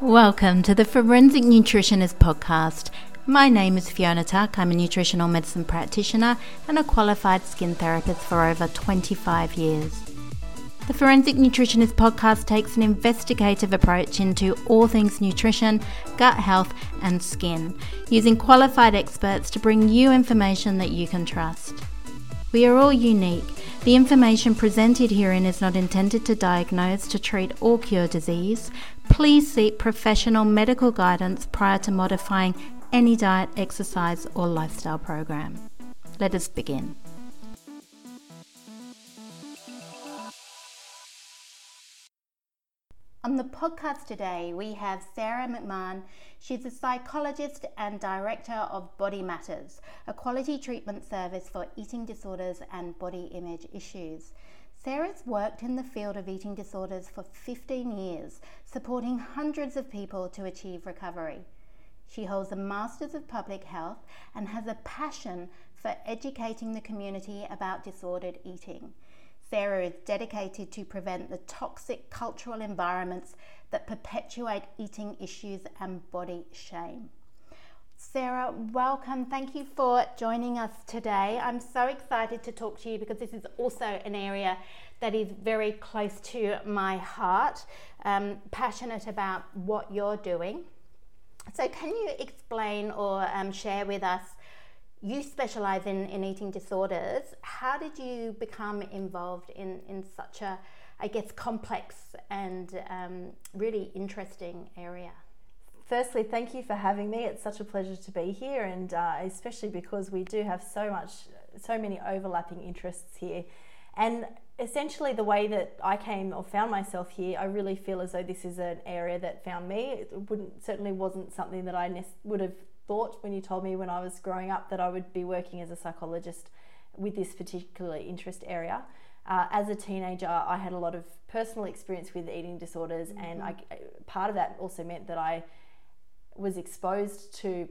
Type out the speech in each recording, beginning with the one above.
Welcome to the Forensic Nutritionist Podcast. My name is Fiona Tuck. I'm a nutritional medicine practitioner and a qualified skin therapist for over 25 years. The Forensic Nutritionist Podcast takes an investigative approach into all things nutrition, gut health, and skin, using qualified experts to bring you information that you can trust. We are all unique. The information presented herein is not intended to diagnose, to treat, or cure disease. Please seek professional medical guidance prior to modifying any diet, exercise, or lifestyle program. Let us begin. On the podcast today, we have Sarah McMahon. She's a psychologist and director of Body Matters, a quality treatment service for eating disorders and body image issues. Sarah's worked in the field of eating disorders for 15 years, supporting hundreds of people to achieve recovery. She holds a Masters of Public Health and has a passion for educating the community about disordered eating. Sarah is dedicated to prevent the toxic cultural environments that perpetuate eating issues and body shame. Sarah, welcome. Thank you for joining us today. I'm so excited to talk to you because this is also an area that is very close to my heart. Um, passionate about what you're doing. So, can you explain or um, share with us you specialize in, in eating disorders. How did you become involved in, in such a, I guess, complex and um, really interesting area? Firstly, thank you for having me. It's such a pleasure to be here, and uh, especially because we do have so much, so many overlapping interests here. And essentially, the way that I came or found myself here, I really feel as though this is an area that found me. It wouldn't certainly wasn't something that I would have thought when you told me when I was growing up that I would be working as a psychologist with this particular interest area. Uh, as a teenager, I had a lot of personal experience with eating disorders, mm-hmm. and I, part of that also meant that I was exposed to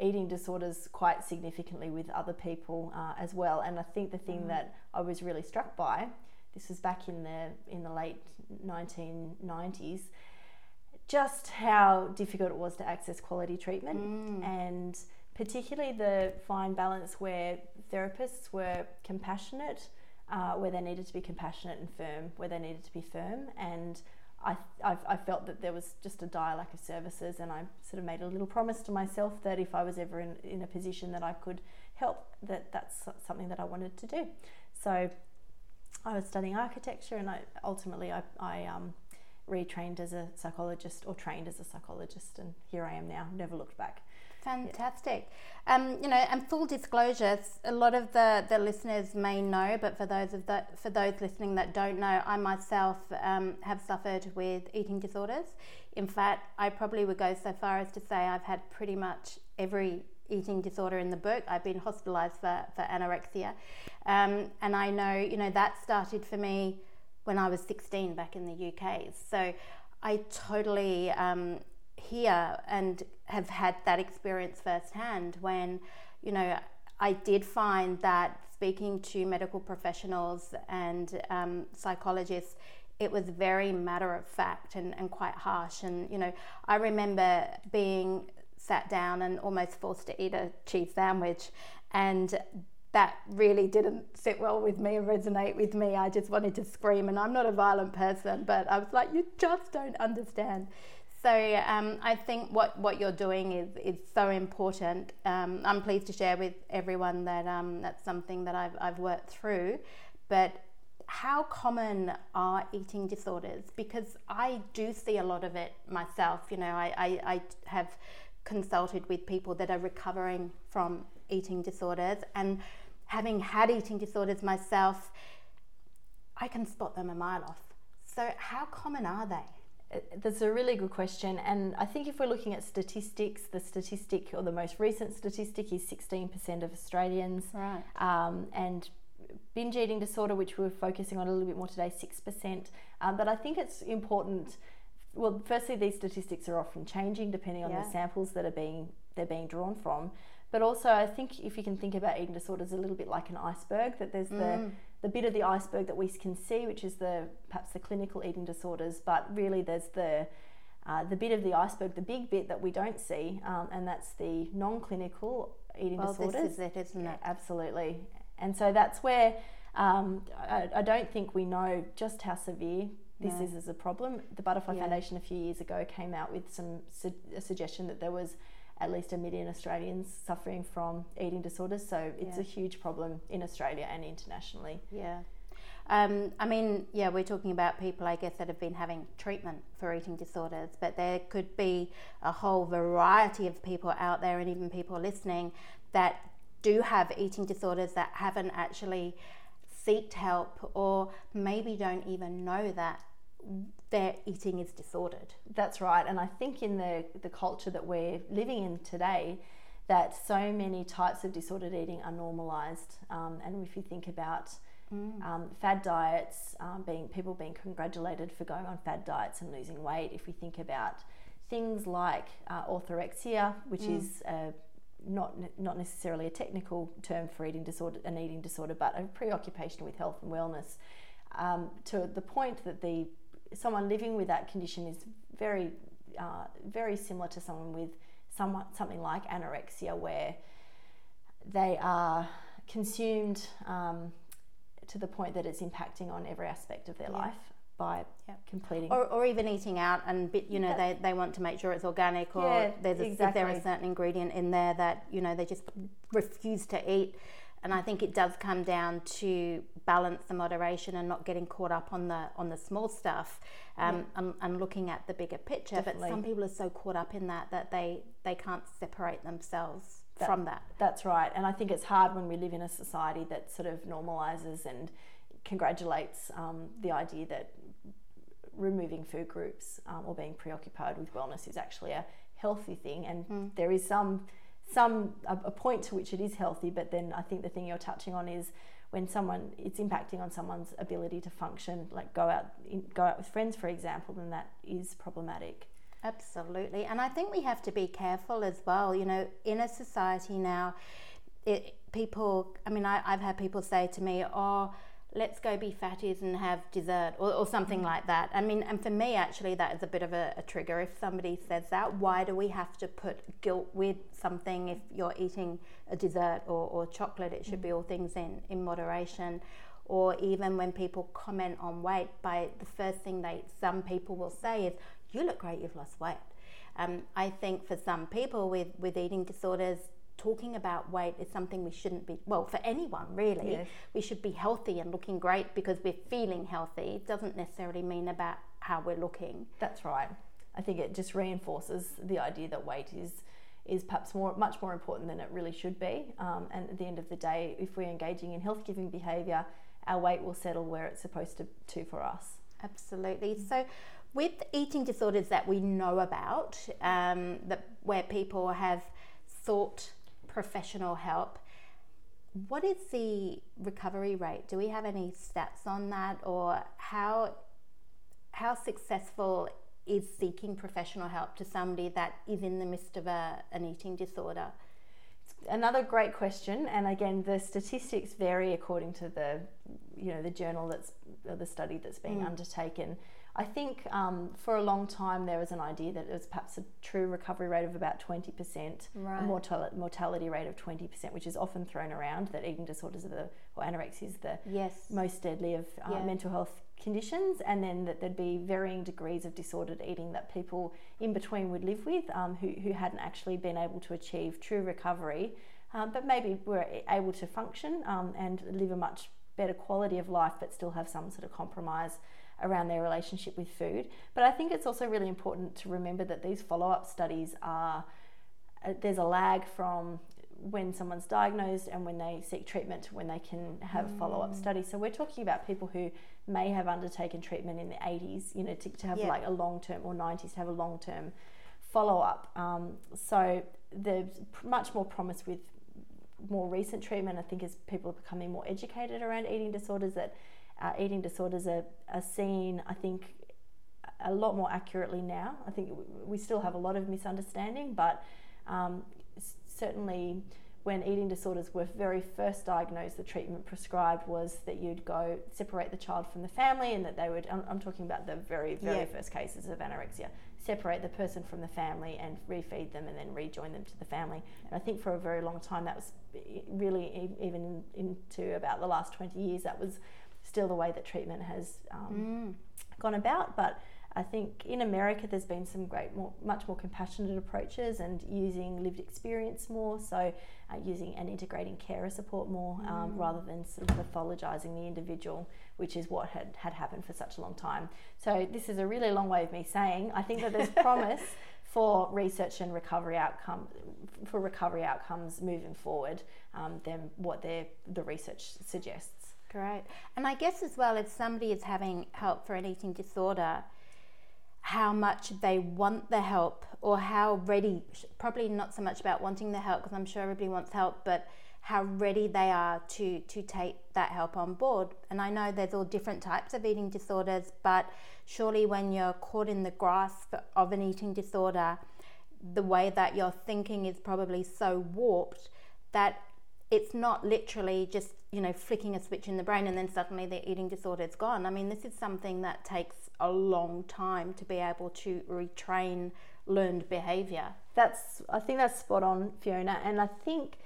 eating disorders quite significantly with other people uh, as well. And I think the thing mm. that I was really struck by, this was back in the in the late 1990s, just how difficult it was to access quality treatment mm. and particularly the fine balance where therapists were compassionate uh, where they needed to be compassionate and firm where they needed to be firm and I, I, I, felt that there was just a dire lack of services and I sort of made a little promise to myself that if I was ever in, in a position that I could help that that's something that I wanted to do so I was studying architecture and I ultimately I, I um, retrained as a psychologist or trained as a psychologist, and here I am now. Never looked back. Fantastic. Yeah. Um, you know, and full disclosure, a lot of the, the listeners may know, but for those of the, for those listening that don't know, I myself um, have suffered with eating disorders. In fact, I probably would go so far as to say I've had pretty much every eating disorder in the book. I've been hospitalized for, for anorexia. Um, and I know, you know, that started for me when I was 16 back in the UK. So I totally um, hear and have had that experience firsthand when, you know, I did find that speaking to medical professionals and um, psychologists, it was very matter of fact and, and quite harsh. And, you know, I remember being sat down and almost forced to eat a cheese sandwich and that really didn't sit well with me and resonate with me. I just wanted to scream, and I'm not a violent person, but I was like, you just don't understand. So um, I think what, what you're doing is, is so important. Um, I'm pleased to share with everyone that um, that's something that I've, I've worked through. But how common are eating disorders? Because I do see a lot of it myself. You know, I, I, I have consulted with people that are recovering from eating disorders and having had eating disorders myself, I can spot them a mile off. So, how common are they? That's a really good question. And I think if we're looking at statistics, the statistic or the most recent statistic is 16% of Australians. Right. Um, and binge eating disorder, which we are focusing on a little bit more today, 6%. Um, but I think it's important. Well, firstly, these statistics are often changing depending on yeah. the samples that are being they're being drawn from. But also, I think if you can think about eating disorders a little bit like an iceberg, that there's mm. the the bit of the iceberg that we can see, which is the perhaps the clinical eating disorders, but really there's the uh, the bit of the iceberg, the big bit that we don't see, um, and that's the non-clinical eating well, disorders. this is it, isn't it? Absolutely, and so that's where um, I, I, don't think we know just how severe this no. is as a problem. The Butterfly yeah. Foundation a few years ago came out with some su- a suggestion that there was at least a million Australians suffering from eating disorders. So it's yeah. a huge problem in Australia and internationally. Yeah. Um, I mean, yeah, we're talking about people, I guess, that have been having treatment for eating disorders, but there could be a whole variety of people out there, and even people listening, that do have eating disorders that haven't actually sought help or maybe don't even know that their eating is disordered. That's right. And I think in the, the culture that we're living in today, that so many types of disordered eating are normalized. Um, and if you think about mm. um, fad diets, um, being people being congratulated for going on fad diets and losing weight, if we think about things like uh, orthorexia, which mm. is uh, not not necessarily a technical term for eating disorder, an eating disorder, but a preoccupation with health and wellness, um, to the point that the someone living with that condition is very, uh, very similar to someone with somewhat, something like anorexia, where they are consumed um, to the point that it's impacting on every aspect of their yeah. life by yep. completing or, or even eating out and bit you know they, they want to make sure it's organic or yeah, there's a, exactly. there a certain ingredient in there that you know they just refuse to eat and I think it does come down to balance the moderation and not getting caught up on the on the small stuff um, yeah. and, and, looking at the bigger picture. Definitely. But some people are so caught up in that that they they can't separate themselves that, from that. That's right, and I think it's hard when we live in a society that sort of normalizes and congratulates um, the idea that removing food groups um, or being preoccupied with wellness is actually a healthy thing, and mm. there is some some a, a point to which it is healthy, but then I think the thing you're touching on is when someone it's impacting on someone's ability to function, like go out go out with friends, for example, then that is problematic. Absolutely, and I think we have to be careful as well. You know, in a society now, it, people. I mean, I, I've had people say to me, "Oh." Let's go be fatties and have dessert or, or something mm-hmm. like that. I mean, and for me, actually, that is a bit of a, a, trigger. If somebody says that, why do we have to put guilt with something if you're eating a dessert or, or chocolate? It should mm-hmm. be all things in, in moderation. Or even when people comment on weight, by the first thing they some people will say is, "You look great. You've lost weight." Um, I think for some people with, with eating disorders, talking about weight is something we shouldn't be well for anyone really yes. we should be healthy and looking great because we're feeling healthy. It doesn't necessarily mean about how we're looking. That's right. I think it just reinforces the idea that weight is is perhaps more much more important than it really should be. Um, and at the end of the day if we're engaging in health giving behavior our weight will settle where it's supposed to, to for us. Absolutely. So with eating disorders that we know about um, that where people have thought professional help. What is the recovery rate? Do we have any stats on that, or how how successful is seeking professional help to somebody that is in the midst of a, an eating disorder? It's another great question, and again, the statistics vary according to the you know the journal that's the study that's being mm. undertaken. I think um, for a long time there was an idea that it was perhaps a true recovery rate of about 20%, right. a mortal- mortality rate of 20%, which is often thrown around that eating disorders are the, or anorexia is the yes. most deadly of uh, yeah. mental health conditions, and then that there'd be varying degrees of disordered eating that people in between would live with um, who, who hadn't actually been able to achieve true recovery, um, but maybe were able to function um, and live a much better quality of life, but still have some sort of compromise around their relationship with food. But I think it's also really important to remember that these follow up studies are, uh, there's a lag from when someone's diagnosed and when they seek treatment to when they can have mm. follow up studies. So we're talking about people who may have undertaken treatment in the 80s, you know, to, to have yeah. like a long term or 90s to have a long term follow up. Um, so there's much more promise with more recent treatment. I think as people are becoming more educated around eating disorders, that uh, eating disorders are, are seen, I think, a lot more accurately now. I think we still have a lot of misunderstanding, but um, certainly when eating disorders were very first diagnosed, the treatment prescribed was that you'd go separate the child from the family, and that they would. I'm, I'm talking about the very, very yeah. first cases of anorexia. Separate the person from the family and refeed them, and then rejoin them to the family. And I think for a very long time, that was really even into about the last 20 years, that was still the way that treatment has um, mm. gone about. But I think in America there's been some great, more, much more compassionate approaches and using lived experience more, so uh, using and integrating carer support more um, mm. rather than sort of pathologizing the individual, which is what had, had happened for such a long time. So this is a really long way of me saying I think that there's promise for research and recovery outcome for recovery outcomes moving forward um, than what the research suggests. Great, and I guess as well if somebody is having help for an eating disorder how much they want the help or how ready, probably not so much about wanting the help because I'm sure everybody wants help, but how ready they are to, to take that help on board. And I know there's all different types of eating disorders, but surely when you're caught in the grasp of an eating disorder, the way that you're thinking is probably so warped that it's not literally just you know flicking a switch in the brain and then suddenly the eating disorder is gone i mean this is something that takes a long time to be able to retrain learned behavior that's i think that's spot on fiona and i think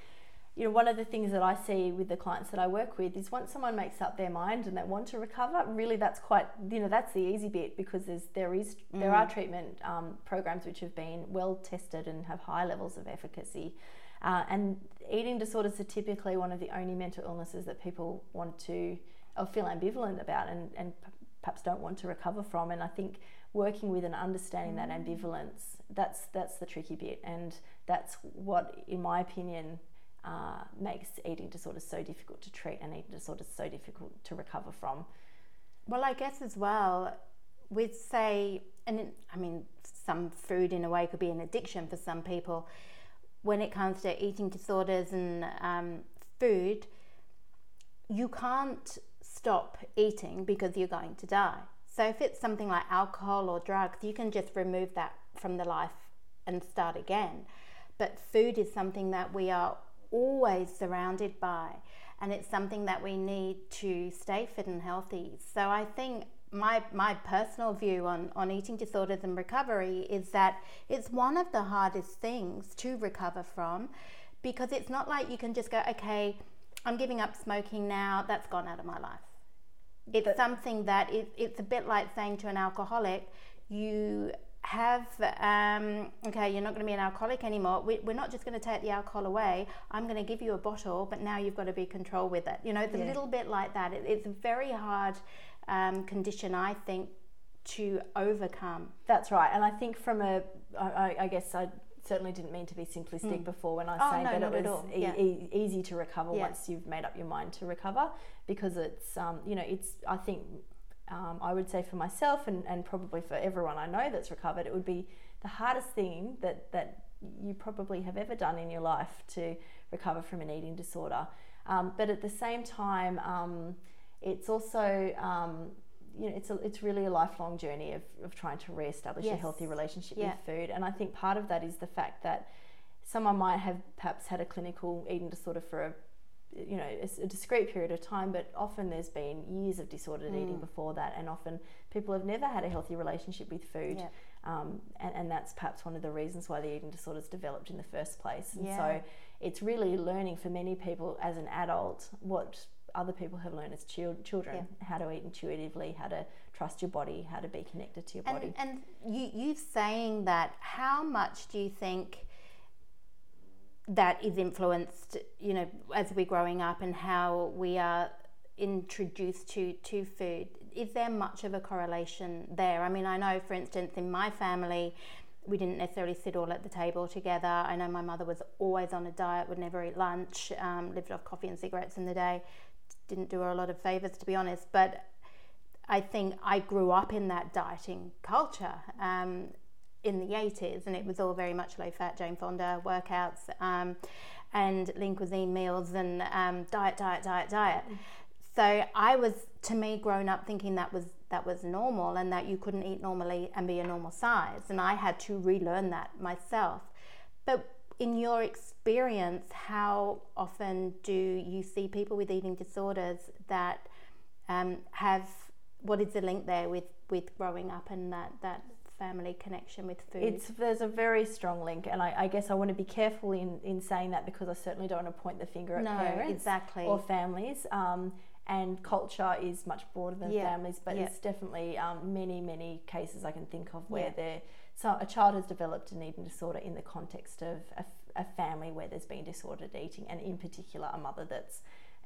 you know one of the things that i see with the clients that i work with is once someone makes up their mind and they want to recover really that's quite you know that's the easy bit because there's there is mm. there are mm. treatment um, programs which have been well tested and have high levels of efficacy uh, and eating disorders are typically one of the only mental illnesses that people want to or feel ambivalent about and, and perhaps don't want to recover from. And I think working with and understanding that ambivalence, that's that's the tricky bit, and that's what, in my opinion, uh, makes eating disorders so difficult to treat and eating disorders so difficult to recover from. Well, I guess as well, with say, and I mean, some food in a way could be an addiction for some people when it comes to eating disorders and um, food, you can't stop eating because you're going to die. So if it's something like alcohol or drugs, you can just remove that from the life and start again. But food is something that we are always surrounded by, and it's something that we need to stay fit and healthy. So I think my my personal view on on eating disorders and recovery is that it's one of the hardest things to recover from because it's not like you can just go okay i'm giving up smoking now that's gone out of my life. It's but, something that it, it's a bit like saying to an alcoholic you have um, okay you're not going to be an alcoholic anymore. We, are not just going to take the alcohol away. I'm going to give you a bottle but now you've got to be control with it. You know it's yeah. a little bit like that. It, it's very hard um, condition, I think, to overcome. That's right. And I think from a, I, I guess I certainly didn't mean to be simplistic mm. before when I oh, say no, that it was e- yeah. e- easy to recover yeah. once you've made up your mind to recover because it's, um, you know, it's, I think, um, I would say for myself and, and probably for everyone I know that's recovered, it would be the hardest thing that, that you probably have ever done in your life to recover from an eating disorder. Um, but at the same time, um, it's also um, you know it's a, it's really a lifelong journey of, of trying to reestablish yes. a healthy relationship yeah. with food and I think part of that is the fact that someone might have perhaps had a clinical eating disorder for a you know a, a discrete period of time but often there's been years of disordered mm. eating before that and often people have never had a healthy relationship with food yeah. um, and, and that's perhaps one of the reasons why the eating disorders developed in the first place and yeah. so it's really learning for many people as an adult what other people have learned as children yeah. how to eat intuitively, how to trust your body, how to be connected to your and, body. And you, you saying that, how much do you think that is influenced, you know, as we're growing up and how we are introduced to, to food? Is there much of a correlation there? I mean, I know, for instance, in my family, we didn't necessarily sit all at the table together. I know my mother was always on a diet, would never eat lunch, um, lived off coffee and cigarettes in the day didn't do her a lot of favors, to be honest. But I think I grew up in that dieting culture um, in the 80s, and it was all very much low fat, Jane Fonda workouts um, and lean cuisine meals and um, diet, diet, diet, diet. So I was, to me, grown up thinking that was that was normal and that you couldn't eat normally and be a normal size, and I had to relearn that myself. But in your experience, how often do you see people with eating disorders that um, have what is the link there with, with growing up and that, that family connection with food? It's there's a very strong link, and I, I, guess I want to be careful in, in saying that because I certainly don't want to point the finger at no, parents exactly. or families. Um, and culture is much broader than Yeah. families, but Yeah. it's definitely um, many many cases I can think of where Yeah. there so a child has developed an eating disorder in the context of a, a family where there's been disordered eating, and in particular a mother that's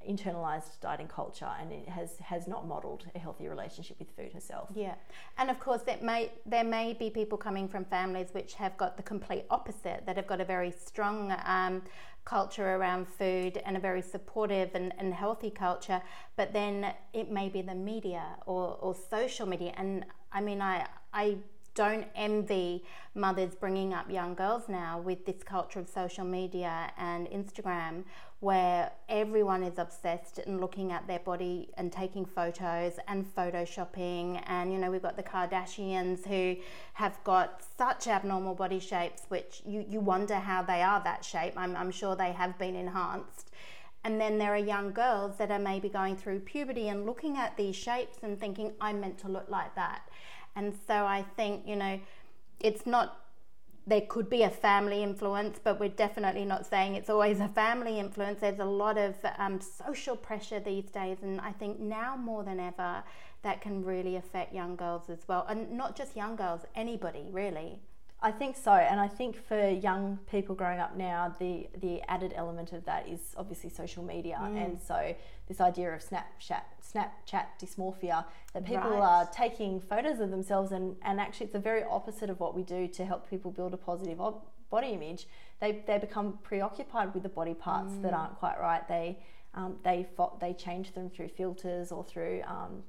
internalized dieting culture and it has has not modeled a healthy relationship with food herself. Yeah, and of course, that may there may be people coming from families which have got the complete opposite, that have got a very strong um, culture around food and a very supportive and, and healthy culture, but then it may be the media or, or social media. And I mean, I I don't envy mothers bringing up young girls now with this culture of social media and Instagram where everyone is obsessed and looking at their body and taking photos and photoshopping. And you know we've got the Kardashians who have got such abnormal body shapes which you, you wonder how they are that shape. I'm, I'm sure they have been enhanced. And then there are young girls that are maybe going through puberty and looking at these shapes and thinking I'm meant to look like that and so I think, you know, it's not, there could be a family influence, but we're definitely not saying it's always a family influence. There's a lot of um, social pressure these days, and I think now more than ever, that can really affect young girls as well. And not just young girls, anybody really. I think so, and I think for young people growing up now, the the added element of that is obviously social media, Mm. and so this idea of Snapchat Snapchat dysmorphia that people Right. are taking photos of themselves, and and actually it's the very opposite of what we do to help people build a positive ob- body image. They they become preoccupied with the body parts Mm. that aren't quite right. They um, they fo- they change them through filters or through um,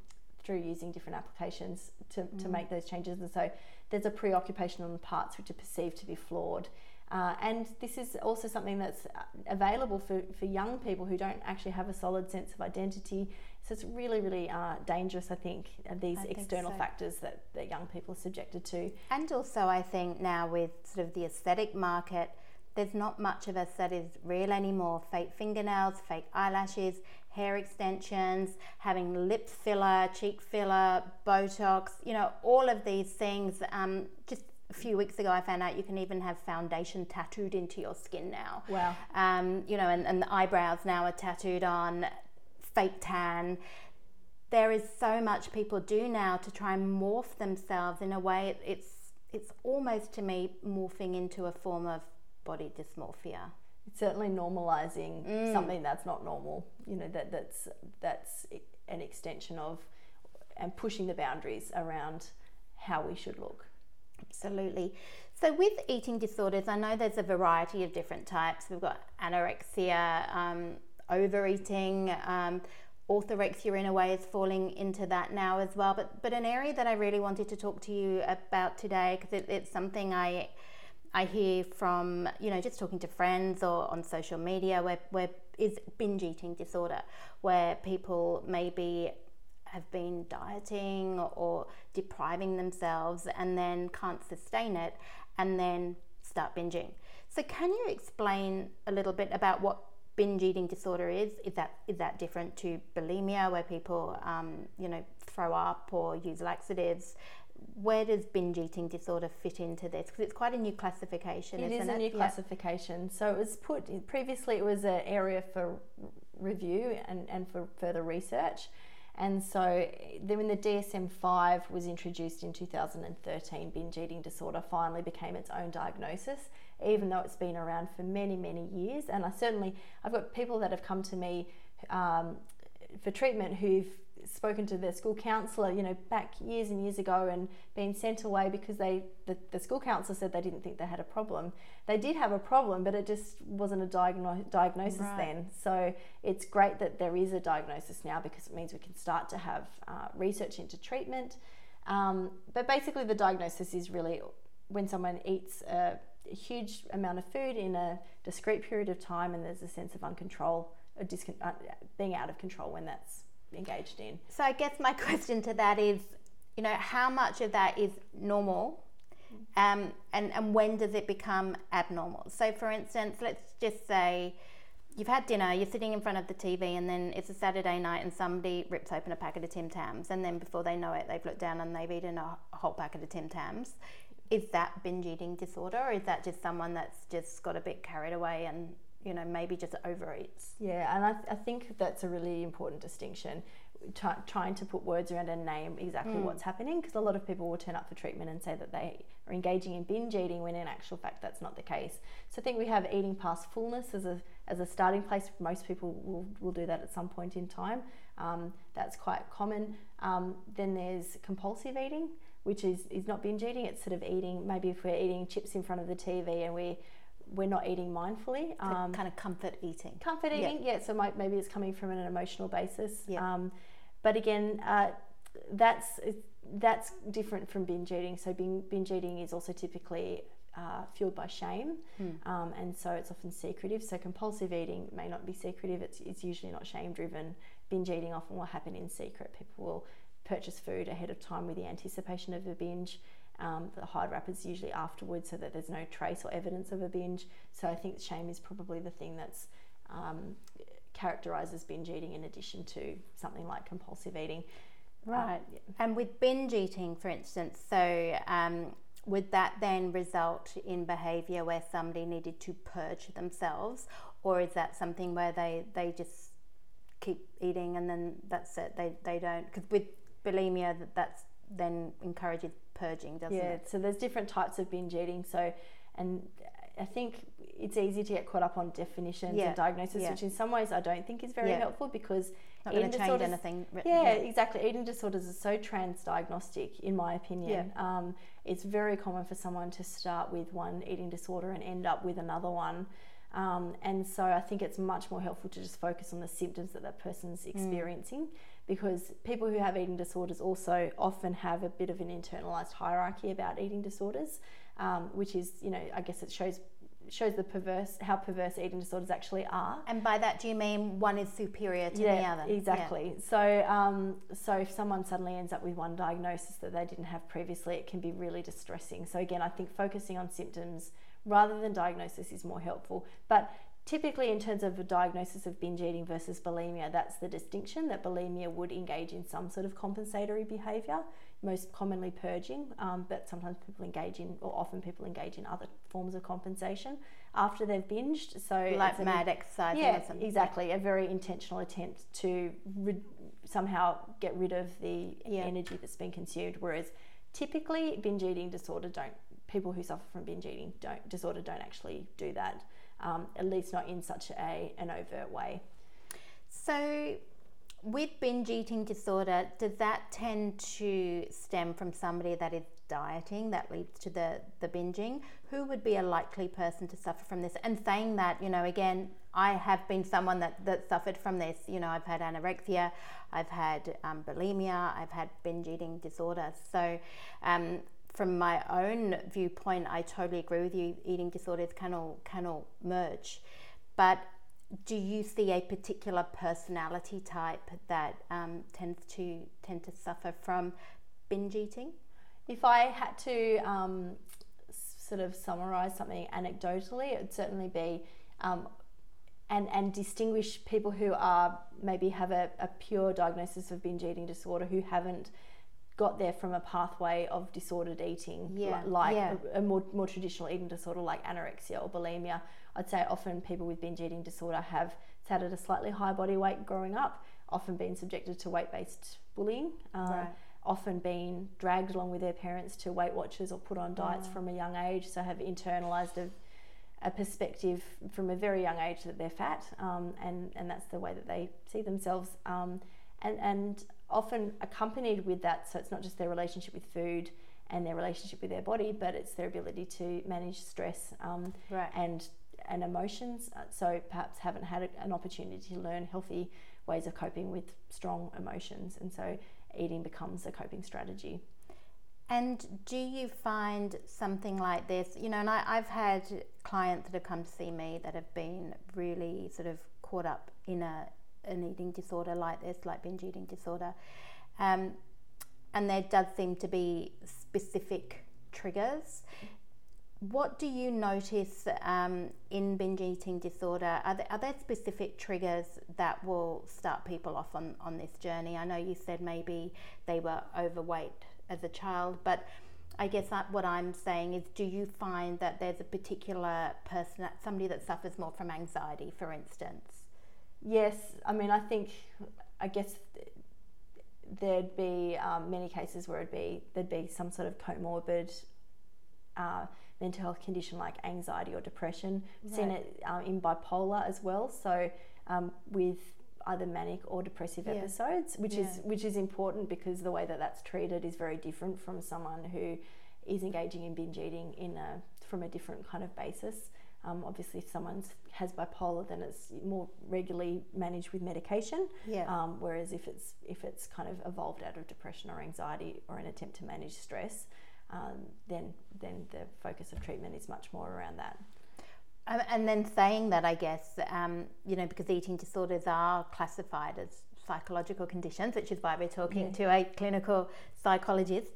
through using different applications to, to Mm. make those changes. And so there's a preoccupation on the parts which are perceived to be flawed. Uh, and this is also something that's uh, available for, for young people who don't actually have a solid sense of identity. So it's really, really uh, dangerous, I think, uh, these I think external so. factors that, that young people are subjected to. And also, I think now with sort of the aesthetic market, there's not much of us that is real anymore. Fake fingernails, fake eyelashes, hair extensions, having lip filler, cheek filler, Botox, you know, all of these things. Um, just a few weeks ago, I found out you can even have foundation tattooed into your skin now. Wow. Um, you know, and, and the eyebrows now are tattooed on, fake tan. There is so much people do now to try and morph themselves in a way. It's it's almost to me morphing into a form of body dysmorphia. It's certainly normalizing Mm. something that's not normal. You know, that, that's, that's an extension of and pushing the boundaries around how we should look. Absolutely. So, with eating disorders, I know there's a variety of different types. We've got anorexia, um, overeating, um, orthorexia in a way is falling into that now as well. But but an area that I really wanted to talk to you about today because it, it's something I I hear from you know just talking to friends or on social media where where is binge eating disorder where people maybe have been dieting or depriving themselves and then can't sustain it and then start binging. So can you explain a little bit about what binge eating disorder is? Is that is that different to bulimia where people um, you know throw up or use laxatives? Where does binge eating disorder fit into this? Because it's quite a new classification, It is a new classification. So it was put previously. It was an area for review and, and for further research. And so then when the DSM-5 was introduced in 2013, binge eating disorder finally became its own diagnosis, even though it's been around for many, many years. And I certainly, I've got people that have come to me um, for treatment who've spoken to their school counsellor, you know, back years and years ago and been sent away because they the, the school counsellor said they didn't think they had a problem. They did have a problem, but it just wasn't a diagno- diagnosis Right. then. So it's great that there is a diagnosis now because it means we can start to have uh, research into treatment. Um, but basically, the diagnosis is really when someone eats a, huge amount of food in a discrete period of time and there's a sense of uncontrol, or discon- uh, being out of control when that's engaged in. So I guess my question to that is, you know, how much of that is normal Um, and, and when does it become abnormal? So, for instance, let's just say you've had dinner, you're sitting in front of the TV, and then it's a Saturday night and somebody rips open a packet of Tim Tams, and then before they know it, they've looked down and they've eaten a whole packet of Tim Tams. Is that binge eating disorder, or is that just someone that's just got a bit carried away and you know maybe just overeats? Yeah, and I, th- I think that's a really important distinction t- trying to put words around and name exactly mm. what's happening because a lot of people will turn up for treatment and say that they are engaging in binge eating when in actual fact that's not the case. So I think we have eating past fullness as a as a starting place. Most people will, will do that at some point in time. Um, that's quite common. Um, then there's compulsive eating, which is, is not binge eating. It's sort of eating. Maybe if we're eating chips in front of the TV and we we're not eating mindfully. Um, kind of comfort eating. Comfort eating, yeah. yeah so my, maybe it's coming from an emotional basis. Yeah. Um, but again, uh, that's that's different from binge eating. So binge eating is also typically uh, fueled by shame, mm. um, and so it's often secretive. So compulsive eating may not be secretive; it's, it's usually not shame driven. Binge eating often will happen in secret. People will purchase food ahead of time with the anticipation of a binge. Um, the hide wrappers usually afterwards, so that there's no trace or evidence of a binge. So I think shame is probably the thing that's um, characterises binge eating in addition to something like compulsive eating. Right. yeah. And with binge eating, for instance, so um, would that then result in behaviour where somebody needed to purge themselves, or is that something where they, they just keep eating and then that's it? They, they don't, because with bulimia, that's then encourages purging, doesn't yeah, it? Yeah, so there's different types of binge eating. So, and I think it's easy to get caught up on definitions yeah. and diagnosis, yeah. which in some ways I don't think is very yeah. helpful because not going to change anything. Yeah, exactly. Eating disorders are so trans-diagnostic, in my opinion. Um, it's very common for someone to start with one eating disorder and end up with another one. Um, and so I think it's much more helpful to just focus on the symptoms that that person's mm. experiencing mm. Because people who have eating disorders also often have a bit of an internalized hierarchy about eating disorders, um, which is, you know, I guess it shows shows the perverse how perverse eating disorders actually are. And by that, do you mean one is superior to yeah, the other? Exactly. Yeah. So, um, so if someone suddenly ends up with one diagnosis that they didn't have previously, it can be really distressing. So again, I think focusing on symptoms rather than diagnosis is more helpful. But typically, in terms of a diagnosis of binge eating versus bulimia, that's the distinction that bulimia would engage in some sort of compensatory behaviour most commonly purging, um, but sometimes people engage in, or often people engage in other forms of compensation after they've binged. So like mad exercise. Yeah, exactly. A very intentional attempt to rid, somehow get rid of the yeah. energy that's been consumed. Whereas typically binge eating disorder don't people who suffer from binge eating don't disorder don't actually do that. Um, at least not in such a an overt way. So with binge eating disorder, does that tend to stem from somebody that is dieting that leads to the, the binging? Who would be a likely person to suffer from this? And saying that, you know, again, I have been someone that, that suffered from this. You know, I've had anorexia, I've had um, bulimia, I've had binge eating disorder. So, um, from my own viewpoint, I totally agree with you. Eating disorders can all can all merge, but do you see a particular personality type that um, tends to tend to suffer from binge eating? If I had to um, sort of summarize something anecdotally, it would certainly be um, and and distinguish people who are maybe have a, a pure diagnosis of binge eating disorder who haven't got there from a pathway of disordered eating, yeah. like yeah. A, a, more, more traditional eating disorder like anorexia or bulimia. I'd say often people with binge eating disorder have sat at a slightly high body weight growing up, often been subjected to weight based bullying, uh, right. often been dragged along with their parents to Weight Watchers or put on diets from a young age, so have internalized a, a perspective from a very young age that they're fat, um, and, and that's the way that they see themselves. Um, and, and often accompanied with that, so it's not just their relationship with food and their relationship with their body, but it's their ability to manage stress um, right. and and emotions. Uh, so perhaps haven't had an opportunity to learn healthy ways of coping with strong emotions, and so eating becomes a coping strategy. And do you find something like this? You know, and I, I've had clients that have come to see me that have been really sort of caught up in a an eating disorder like this, like binge eating disorder. Um, and there does seem to be specific triggers. What do you notice um, in binge eating disorder? Are there, are there specific triggers that will start people off on, on this journey? I know you said maybe they were overweight as a child, but I guess what I'm saying is, do you find that there's a particular person, somebody that suffers more from anxiety, for instance? Yes, I mean, I think, I guess there'd be um, many cases where it'd be there'd be some sort of comorbid uh, mental health condition like anxiety or depression. Right. Seen it um, in bipolar as well. So um, with either manic or depressive yeah. episodes, which yeah. is which is important because the way that that's treated is very different from someone who is engaging in binge eating in a from a different kind of basis. Um, obviously, if someone has bipolar, then it's more regularly managed with medication. Yeah. Um, whereas if it's if it's kind of evolved out of depression or anxiety or an attempt to manage stress, um, then then the focus of treatment is much more around that. Um, and then saying that, I guess, um, you know, because eating disorders are classified as psychological conditions, which is why we're talking yeah. to a clinical psychologist.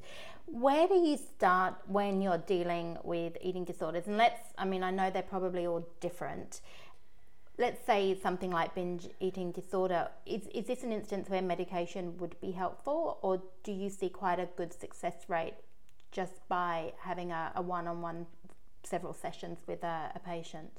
Where do you start when you're dealing with eating disorders? And let's, I mean, I know they're probably all different. Let's say something like binge eating disorder. Is, is this an instance where medication would be helpful, or do you see quite a good success rate just by having a one on one several sessions with a, a patient?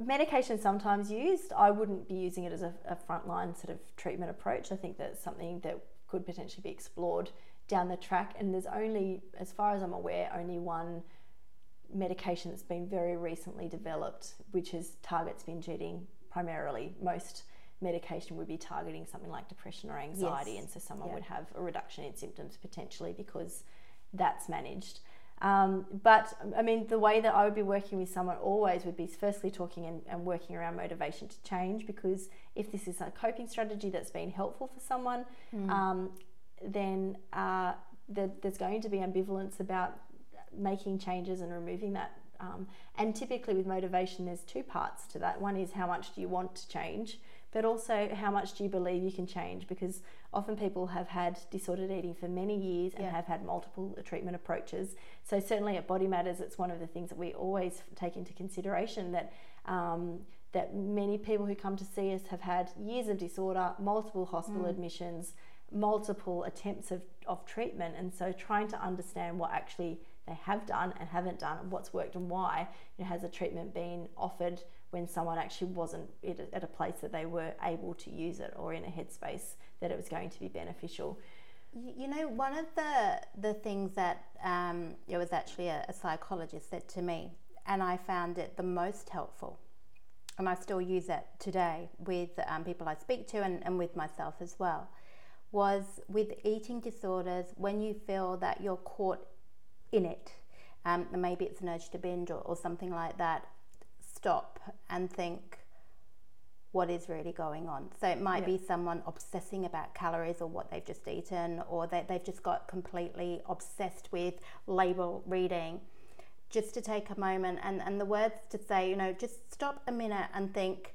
medication sometimes used. I wouldn't be using it as a, a frontline sort of treatment approach. I think that's something that could potentially be explored down the track. And there's only, as far as I'm aware, only one medication that's been very recently developed, which is targets binge eating primarily. Most medication would be targeting something like depression or anxiety, yes. and so someone yeah. would have a reduction in symptoms potentially because that's managed. Um, but I mean, the way that I would be working with someone always would be firstly talking and, and, working around motivation to change because if this is a coping strategy that's been helpful for someone, mm. um, then uh, the, there's going to be ambivalence about making changes and removing that. Um, and typically with motivation, there's two parts to that. One is how much do you want to change, but also how much do you believe you can change because often people have had disordered eating for many years and yeah. have had multiple treatment approaches so certainly at body matters it's one of the things that we always take into consideration that um, that many people who come to see us have had years of disorder multiple hospital mm. admissions multiple attempts of, of treatment and so trying to understand what actually they have done and haven't done and what's worked and why you know, has a treatment been offered when someone actually wasn't at a place that they were able to use it or in a headspace that it was going to be beneficial. You know, one of the the things that um, it was actually a, a psychologist said to me, and I found it the most helpful, and I still use it today with um, people I speak to and, and with myself as well, was with eating disorders when you feel that you're caught in it, um, maybe it's an urge to binge or, or something like that, stop and think what is really going on. So it might yeah. be someone obsessing about calories or what they've just eaten, or that they've just got completely obsessed with label reading. Just to take a moment and, and the words to say, you know, just stop a minute and think,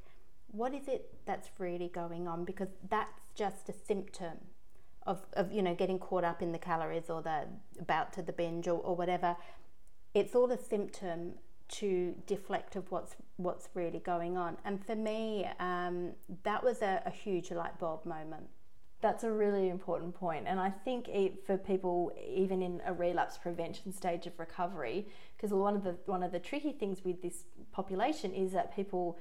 what is it that's really going on? Because that's just a symptom of, of you know, getting caught up in the calories or the about to the binge or, or whatever. It's all a symptom to deflect of what's what's really going on. And for me, um, that was a, a, huge light bulb moment. That's a really important point, and I think for people even in a relapse prevention stage of recovery, because one of the one of the tricky things with this population is that people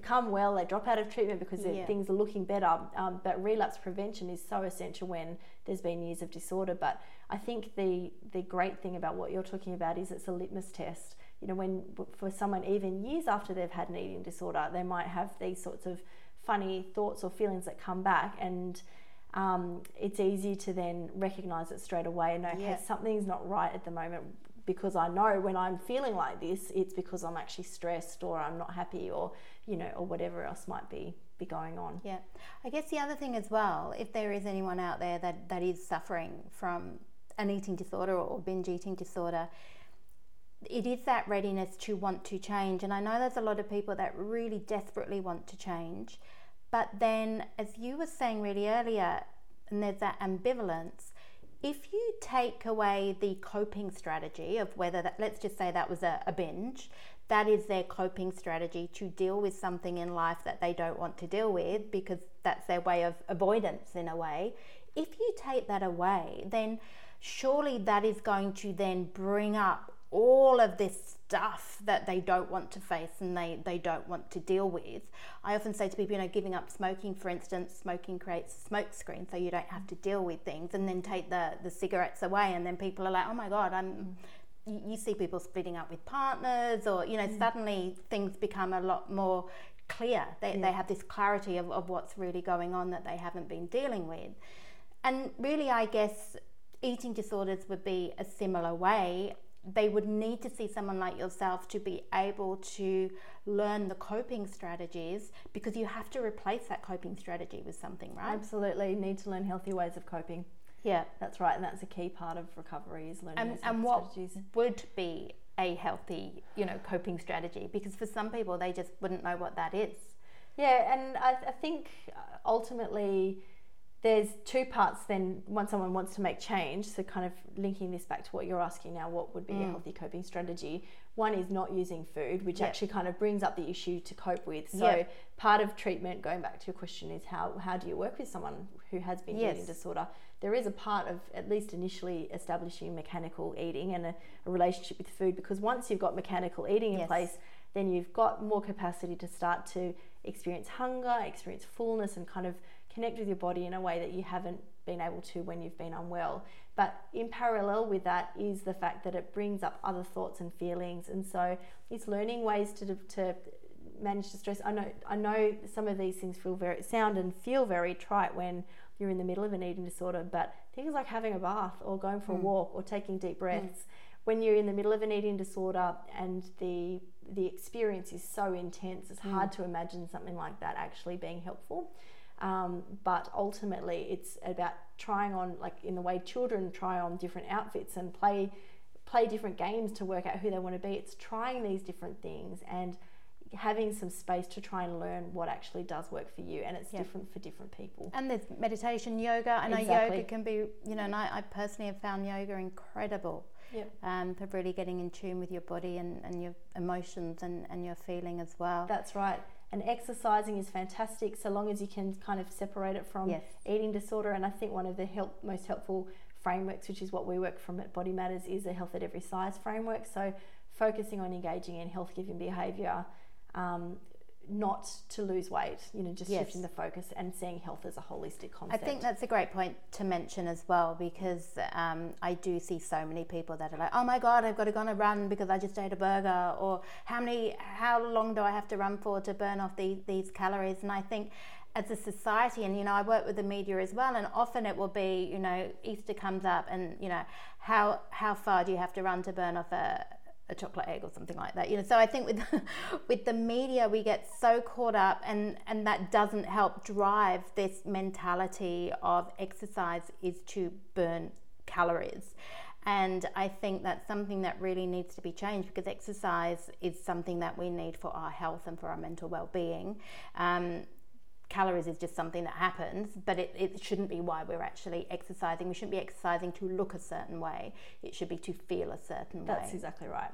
become well, they drop out of treatment because yeah. things are looking better. Um, but relapse prevention is so essential when there's been years of disorder. But I think the the great thing about what you're talking about is it's a litmus test you know, when for someone even years after they've had an eating disorder, they might have these sorts of funny thoughts or feelings that come back, and um, it's easy to then recognize it straight away and know, okay, yeah. something's not right at the moment because I know when I'm feeling like this, it's because I'm actually stressed or I'm not happy or you know or whatever else might be be going on. Yeah, I guess the other thing as well, if there is anyone out there that that is suffering from an eating disorder or binge eating disorder it is that readiness to want to change. And I know there's a lot of people that really desperately want to change. But then, as you were saying really earlier, and there's that ambivalence, if you take away the coping strategy of whether that, let's just say that was a, a binge, that is their coping strategy to deal with something in life that they don't want to deal with because that's their way of avoidance in a way. If you take that away, then surely that is going to then bring up all of this stuff that they don't want to face and they, they don't want to deal with. I often say to people, you know, giving up smoking, for instance, smoking creates a smoke screen so you don't have to deal with things and then take the, the cigarettes away and then people are like, oh my God, I'm you, see people splitting up with partners or, you know, mm. suddenly things become a lot more clear. They, yeah. they have this clarity of, of what's really going on that they haven't been dealing with. And really, I guess eating disorders would be a similar way they would need to see someone like yourself to be able to learn the coping strategies because you have to replace that coping strategy with something, right? Absolutely. You need to learn healthy ways of coping. Yeah. That's right. And that's a key part of recovery is learning and, and what strategies. would be a healthy, you know, coping strategy? Because for some people, they just wouldn't know what that is. Yeah. And I, I think uh, ultimately, there's two parts then once someone wants to make change so kind of linking this back to what you're asking now what would be mm. a healthy coping strategy one is not using food which yep. actually kind of brings up the issue to cope with so yep. part of treatment going back to your question is how how do you work with someone who has been yes. eating disorder there is a part of at least initially establishing mechanical eating and a, a relationship with food because once you've got mechanical eating in yes. place then you've got more capacity to start to experience hunger experience fullness and kind of connect with your body in a way that you haven't been able to when you've been unwell. But in parallel with that is the fact that it brings up other thoughts and feelings, and so it's learning ways to to manage the stress. I know I know some of these things feel very sound and feel very trite when you're in the middle of an eating disorder, but things like having a bath or going for mm. a walk or taking deep mm. breaths. Mm. When you're in the middle of an eating disorder and the the experience is so intense, it's mm. hard to imagine something like that actually being helpful. Um, but ultimately, it's about trying on, like in the way children try on different outfits and play play different games to work out who they want to be. It's trying these different things and having some space to try and learn what actually does work for you and it's different for different people and there's meditation yoga i know exactly. yoga can be you know and I, I, personally have found yoga incredible yep. um, for really getting in tune with your body and, and your emotions and, and your feeling as well that's right and exercising is fantastic so long as you can kind of separate it from yes. eating disorder and i think one of the help, most helpful frameworks which is what we work from at body matters is a health at every size framework so focusing on engaging in health giving behavior um, not to lose weight, you know, just yes. shifting the focus and seeing health as a holistic concept. I think that's a great point to mention as well because um, I do see so many people that are like, oh my God, I've got to go on a run because I just ate a burger, or how many, how long do I have to run for to burn off these, these calories? And I think as a society, and you know, I work with the media as well, and often it will be, you know, Easter comes up, and you know, how how far do you have to run to burn off a a chocolate egg or something like that you know? So i think with with the media we get so caught up and and that doesn't help drive this mentality of exercise is to burn calories. And i think that's something that really needs to be changed because exercise is something that we need for our health and for our mental well-being. Um, calories is just something that happens, but it, it shouldn't be why we're actually exercising. We shouldn't be exercising to look a certain way. It should be to feel a certain that's way. That's exactly right.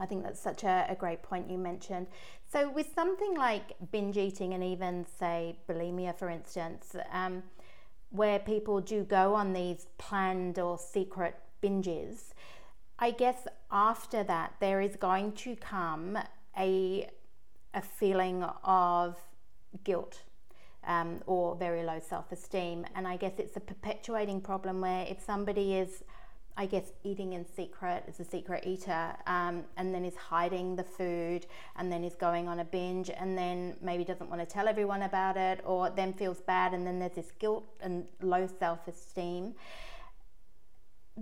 I think that's such a, a, great point you mentioned. So, with something like binge eating and even, say, bulimia, for instance, um, where people do go on these planned or secret binges, I guess after that, there is going to come a, a feeling of guilt um, or very low self esteem. And I guess it's a perpetuating problem where if somebody is, I guess, eating in secret, is a secret eater, um, and then is hiding the food, and then is going on a binge, and then maybe doesn't want to tell everyone about it, or then feels bad, and then there's this guilt and low self esteem.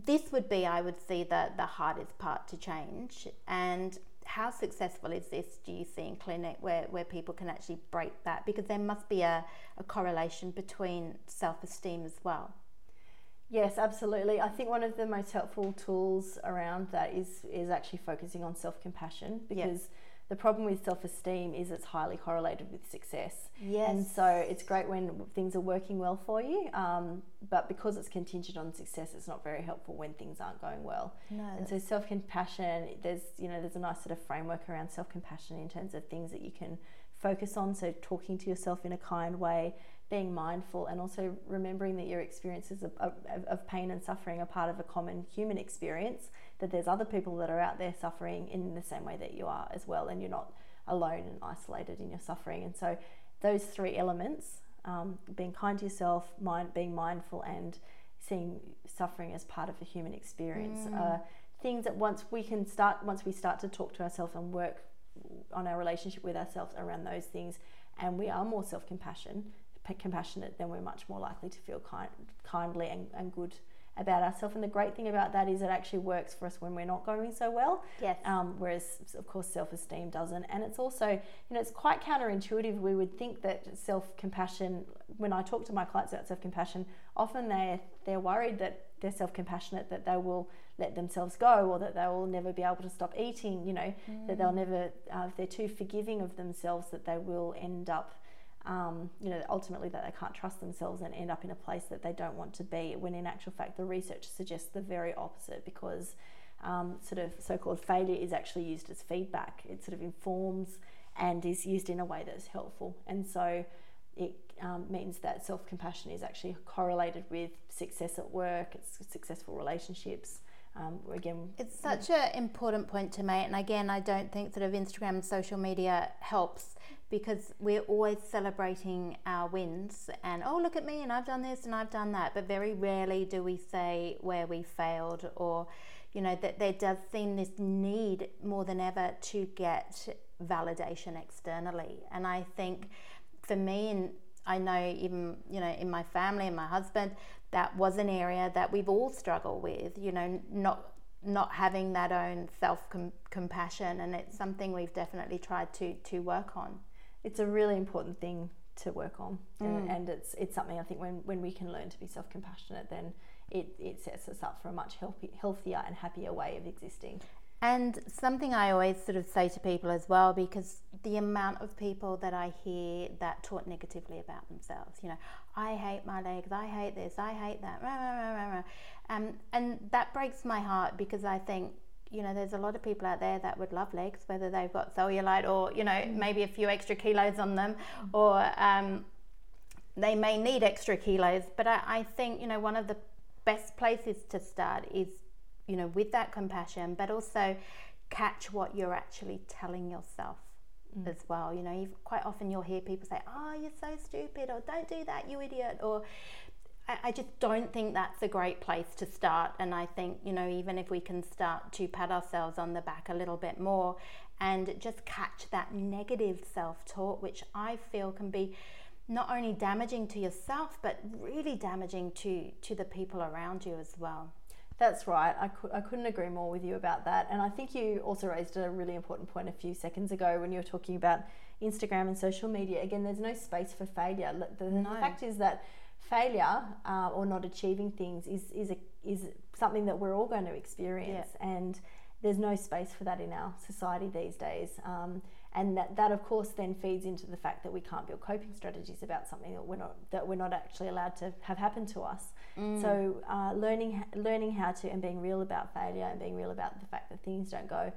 This would be, I would see, the, the hardest part to change. And how successful is this, do you see, in clinic where, where people can actually break that? Because there must be a, a correlation between self esteem as well. Yes, absolutely. I think one of the most helpful tools around that is is actually focusing on self compassion because the problem with self esteem is it's highly correlated with success. Yes. And so it's great when things are working well for you, um, but because it's contingent on success, it's not very helpful when things aren't going well. No. And so self compassion, there's you know there's a nice sort of framework around self compassion in terms of things that you can focus on. So talking to yourself in a kind way, being mindful, and also remembering that your experiences of, of, of pain and suffering are part of a common human experience. That there's other people that are out there suffering in the same way that you are as well, and you're not alone and isolated in your suffering. And so those three elements um, being kind to yourself, mind, being mindful, and seeing suffering as part of a human experience Mm. are things that once we can start, once we start to talk to ourselves and work on our relationship with ourselves around those things, and we are more self compassion, compassionate, then we're much more likely to feel kind, kindly and, and good about ourselves. And the great thing about that is it actually works for us when we're not going so well yes. um, whereas of course self-esteem doesn't and it's also you know it's quite counterintuitive we would think that self-compassion when i talk to my clients about self-compassion often they they're worried that they're self-compassionate that they will let themselves go or that they will never be able to stop eating you know that they'll never uh, if they're too forgiving of themselves that they will end up um, you know, ultimately that they can't trust themselves and end up in a place that they don't want to be. When in actual fact, the research suggests the very opposite because um, sort of so-called failure is actually used as feedback. It sort of informs and is used in a way that is helpful, and so it um, means that self-compassion is actually correlated with success at work, it's successful relationships. Um, again, It's such an important point to make, and again, I don't think sort of Instagram and social media helps because we're always celebrating our wins and oh look at me and I've done this and I've done that, but very rarely do we say where we failed or you know that there does seem this need more than ever to get validation externally, and I think for me and I know even you know in my family and my husband that was an area that we've all struggled with you know not not having that own self compassion and it's something we've definitely tried to to work on. It's a really important thing to work on and, mm. and it's it's something I think when, when we can learn to be self-compassionate then it, it sets us up for a much healthy, healthier and happier way of existing And something I always sort of say to people as well, because the amount of people that I hear that talk negatively about themselves, you know, I hate my legs, I hate this, I hate that, rah, rah, rah. Um, and that breaks my heart because I think, you know, there's a lot of people out there that would love legs, whether they've got cellulite or, you know, maybe a few extra kilos on them or um, they may need extra kilos. But I, I think, you know, one of the best places to start is you know, with that compassion, but also catch what you're actually telling yourself Mm. as well. You know, you've, quite often you'll hear people say, "Oh, you're so stupid," or "Don't do that, you idiot," or I, I just don't think that's a great place to start. And I think, you know, even if we can start to pat ourselves on the back a little bit more and just catch that negative self talk, which I feel can be not only damaging to yourself, but really damaging to, to the people around you as well. That's right. I, cou- I couldn't agree more with you about that. And I think you also raised a really important point a few seconds ago when you were talking about Instagram and social media. Again, there's no space for failure. The, the No. fact is that failure uh, or not achieving things is, is, a, is something that we're all going to experience. And there's no space for that in our society these days. Um, and that, that of course then feeds into the fact that we can't build coping strategies about something that we're not that we're not actually allowed to have happen to us. So uh, learning learning how to and being real about failure and being real about the fact that things don't go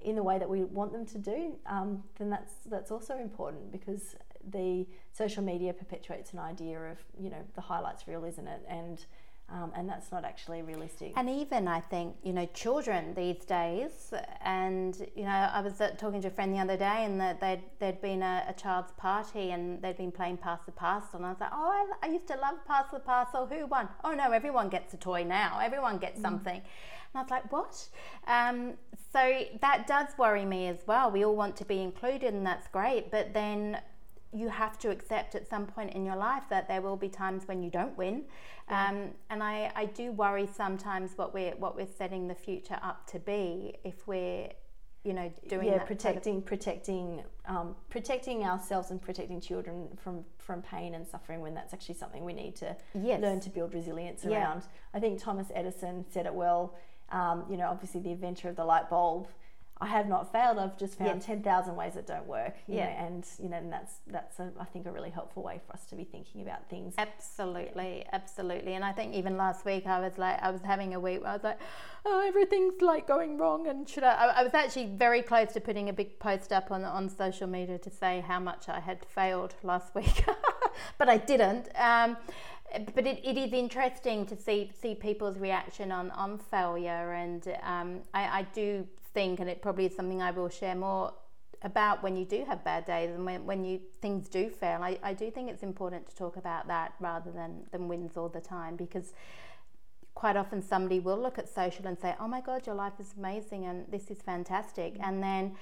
in the way that we want them to do, um, then that's that's also important because the social media perpetuates an idea of you know the highlights reel, isn't it? And um, and that's not actually realistic. And even I think, you know, children these days, and, you know, I was uh, talking to a friend the other day and that they'd, there'd been a, a child's party and they'd been playing Pass the Parcel. And I was like, oh, I, I used to love Pass the Parcel. Who won? Oh, no, everyone gets a toy now. Everyone gets something. And I was like, what? Um, so that does worry me as well. We all want to be included, and that's great. But then you have to accept at some point in your life that there will be times when you don't win. Um, and I, I do worry sometimes what we're what we're setting the future up to be if we're you know doing yeah, that sort of- protecting protecting um, protecting ourselves and protecting children from from pain and suffering when that's actually something we need to Yes. learn to build resilience Yeah. around. I think Thomas Edison said it well. Um, you know, obviously the inventor of the light bulb. I have not failed. I've just found Yes. ten thousand ways that don't work. Yeah. know, and you know, and that's that's a, I think a really helpful way for us to be thinking about things. Absolutely, absolutely. And I think even last week I was like, I was having a week where I was like, oh, everything's like going wrong. And should I? I, I was actually very close to putting a big post up on on social media to say how much I had failed last week, but I didn't. Um, but it, it is interesting to see see people's reaction on on failure, and um, I, I do think, and it probably is something I will share more about when you do have bad days and when, when you things do fail. I, I do think it's important to talk about that rather than than wins all the time because quite often somebody will look at social and say oh my god your life is amazing and this is fantastic. Mm. And then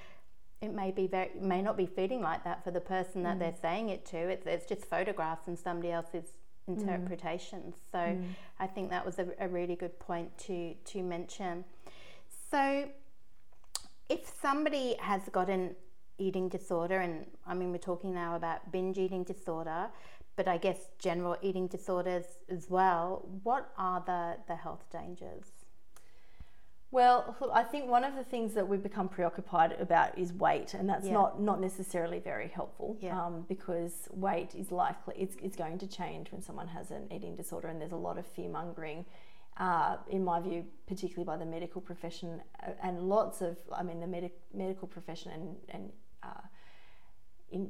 it may be very may not be feeling like that for the person that mm. they're saying it to. It's, it's just photographs and somebody else's mm. interpretations so i think that was a, a really good point to to mention. So if somebody has got an eating disorder, and I mean, we're talking now about binge eating disorder, but I guess general eating disorders as well, what are the, the health dangers? Well, I think one of the things that we've become preoccupied about is weight, and that's Yeah. not not necessarily very helpful. Yeah. Um, because weight is likely it's, it's going to change when someone has an eating disorder, and there's a lot of fear mongering. Uh, in my view, particularly by the medical profession, uh, and lots of, I mean, the medic, medical profession and, and uh, in,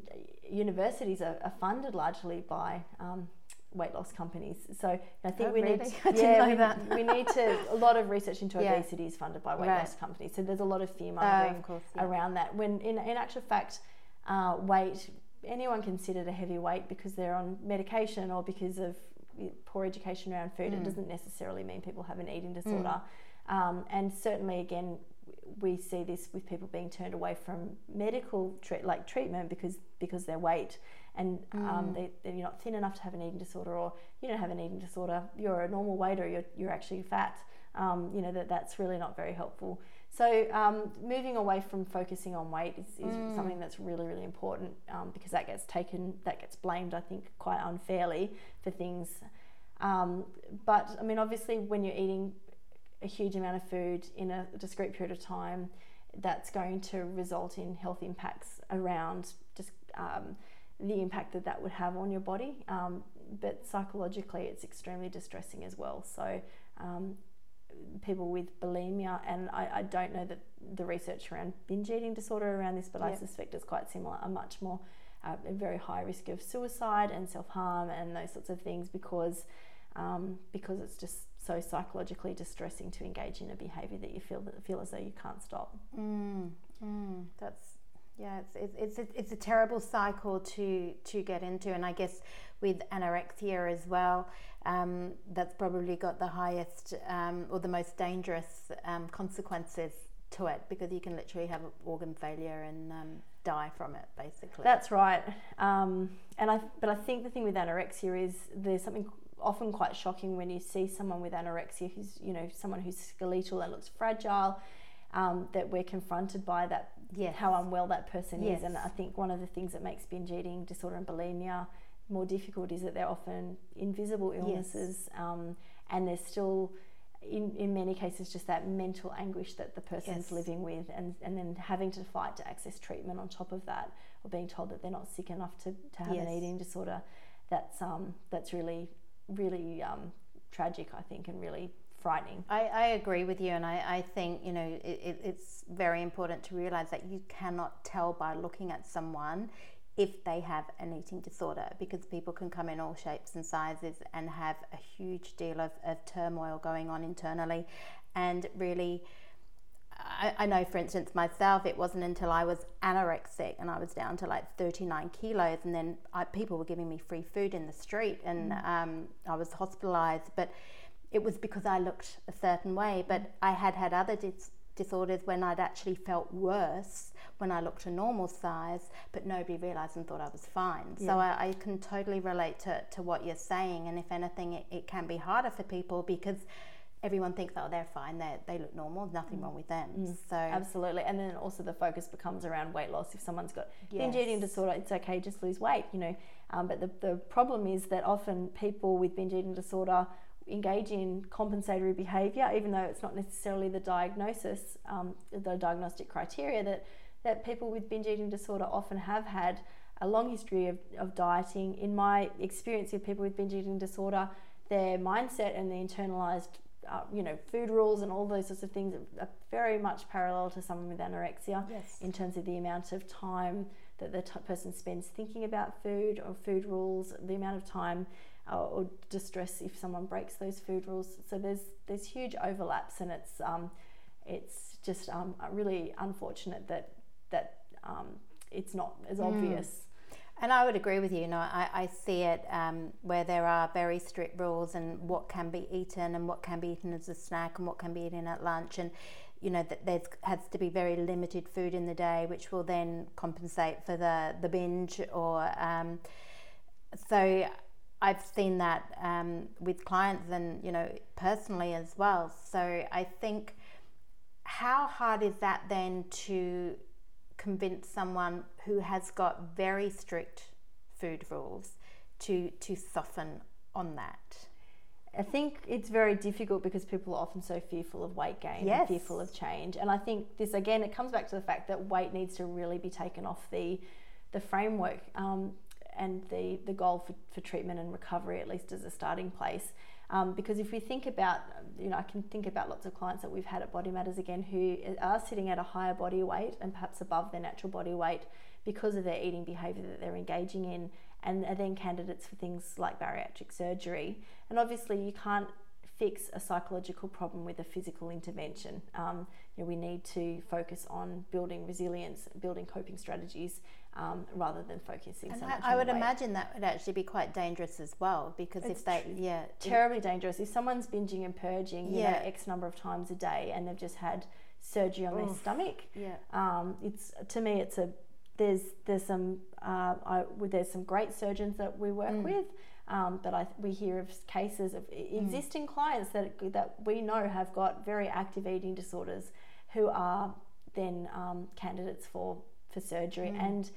universities are, are funded largely by um, weight loss companies. So I think Oh, we need, to, I didn't yeah, know we, that. we need to. A lot of research into Yeah. obesity is funded by weight Right. loss companies. So there's a lot of fear Uh, mongering of course, yeah. around that. When in, in actual fact, uh, weight anyone considered a heavy weight because they're on medication or because of poor education around food. Mm. It doesn't necessarily mean people have an eating disorder. Um, and certainly, again, we see this with people being turned away from medical treat, like treatment because because their weight and Mm. um, they, they're not thin enough to have an eating disorder or you don't have an eating disorder you're a normal weight or you're, you're actually fat um, you know that that's really not very helpful so um, moving away from focusing on weight is, is Mm. something that's really really important um, because that gets taken that gets blamed I think quite unfairly for things um, but I mean obviously when you're eating a huge amount of food in a discrete period of time that's going to result in health impacts around just um, the impact that that would have on your body. Um, but psychologically, it's extremely distressing as well. So, um, people with bulimia, and I, I don't know that the research around binge eating disorder around this, but I suspect it's quite similar, are much more uh, a very high risk of suicide and self harm and those sorts of things because um, because it's just so psychologically distressing to engage in a behaviour that you feel that feel as though you can't stop. Mm, mm, that's yeah, it's it's it's a, it's a terrible cycle to to get into, and I guess with anorexia as well, um, that's probably got the highest um, or the most dangerous um, consequences to it because you can literally have organ failure and um, die from it, basically. That's right. Um, and I, but I think the thing with anorexia is there's something often quite shocking when you see someone with anorexia who's, you know, someone who's skeletal and looks fragile, um, that we're confronted by that, Yes. how unwell that person Yes. is. And I think one of the things that makes binge eating disorder and bulimia more difficult is that they're often invisible illnesses, um, and there's still. In, in many cases, just that mental anguish that the person's Yes. living with, and, and then having to fight to access treatment on top of that, or being told that they're not sick enough to, to have an eating disorder, that's um, that's really really um, tragic, I think, and really frightening. I, I agree with you, and I, I think you know it, it, it's very important to realize that you cannot tell by looking at someone if they have an eating disorder because people can come in all shapes and sizes and have a huge deal of, of turmoil going on internally, and really. I, I know, for instance, myself, it wasn't until I was anorexic and I was down to like 39 kilos, and then I, people were giving me free food in the street, and um, I was hospitalized. But it was because I looked a certain way, but I had had other dis- disorders when I'd actually felt worse when I looked a normal size, but nobody realized and thought I was fine. So I, I can totally relate to, to what you're saying, and if anything, it, it can be harder for people because everyone thinks, oh, they're fine, they they look normal, nothing wrong with them. So Absolutely, and then also the focus becomes around weight loss. If someone's got binge eating disorder, it's okay, just lose weight, you know. Um, but the, the problem is that often people with binge eating disorder, engage in compensatory behaviour, even though it's not necessarily the diagnosis, um, the diagnostic criteria that that people with binge eating disorder often have had a long history of, of dieting. In my experience with people with binge eating disorder, their mindset and the internalized, uh, you know, food rules and all those sorts of things are very much parallel to someone with anorexia Yes. in terms of the amount of time that the t- person spends thinking about food or food rules, the amount of time or distress if someone breaks those food rules. So there's there's huge overlaps, and it's um, it's just um, really unfortunate that that um, it's not as obvious. And I would agree with you. You know, I, I see it um, where there are very strict rules and what can be eaten and what can be eaten as a snack and what can be eaten at lunch. And, you know, that there's has to be very limited food in the day, which will then compensate for the, the binge or. Um, so I've seen that um, with clients and, you know, personally as well. So I think how hard is that then to convince someone who has got very strict food rules to to soften on that. I think it's very difficult because people are often so fearful of weight gain Yes. and fearful of change. And I think this again, it comes back to the fact that weight needs to really be taken off the the framework um, and the the goal for, for treatment and recovery, at least as a starting place. Um, because if we think about, you know, I can think about lots of clients that we've had at Body Matters again who are sitting at a higher body weight and perhaps above their natural body weight because of their eating behavior that they're engaging in, and are then candidates for things like bariatric surgery. And obviously, you can't fix a psychological problem with a physical intervention. Um, you know, we need to focus on building resilience, building coping strategies, um, rather than focusing And so I, I would imagine that would actually be quite dangerous as well because It's if they tr- yeah terribly dangerous. If someone's binging and purging, you Yeah. know, X number of times a day, and they've just had surgery on their stomach, yeah um, it's to me, it's a there's there's some uh, I, there's some great surgeons that we work Mm. with, um, but I we hear of cases of Mm. existing clients that that we know have got very active eating disorders, who are then um, candidates for for surgery Mm. and.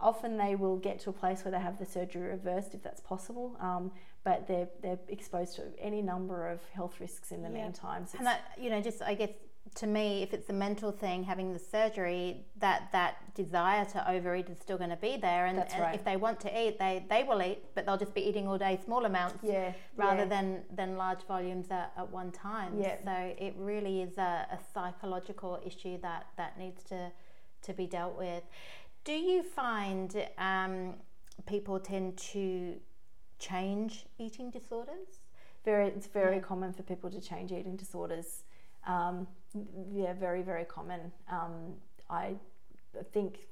Often they will get to a place where they have the surgery reversed if that's possible, um, but they're they're exposed to any number of health risks in the Yeah. meantime. So and that you know just I guess to me if it's a mental thing having the surgery that that desire to overeat is still going to be there and, right. if they want to eat they they will eat but they'll just be eating all day small amounts yeah, rather yeah. than than large volumes at, at one time. Yeah. So it really is a, a psychological issue that that needs to to be dealt with. Do you find um, people tend to change eating disorders? very it's very Yeah. common for people to change eating disorders um, yeah very very common um, i think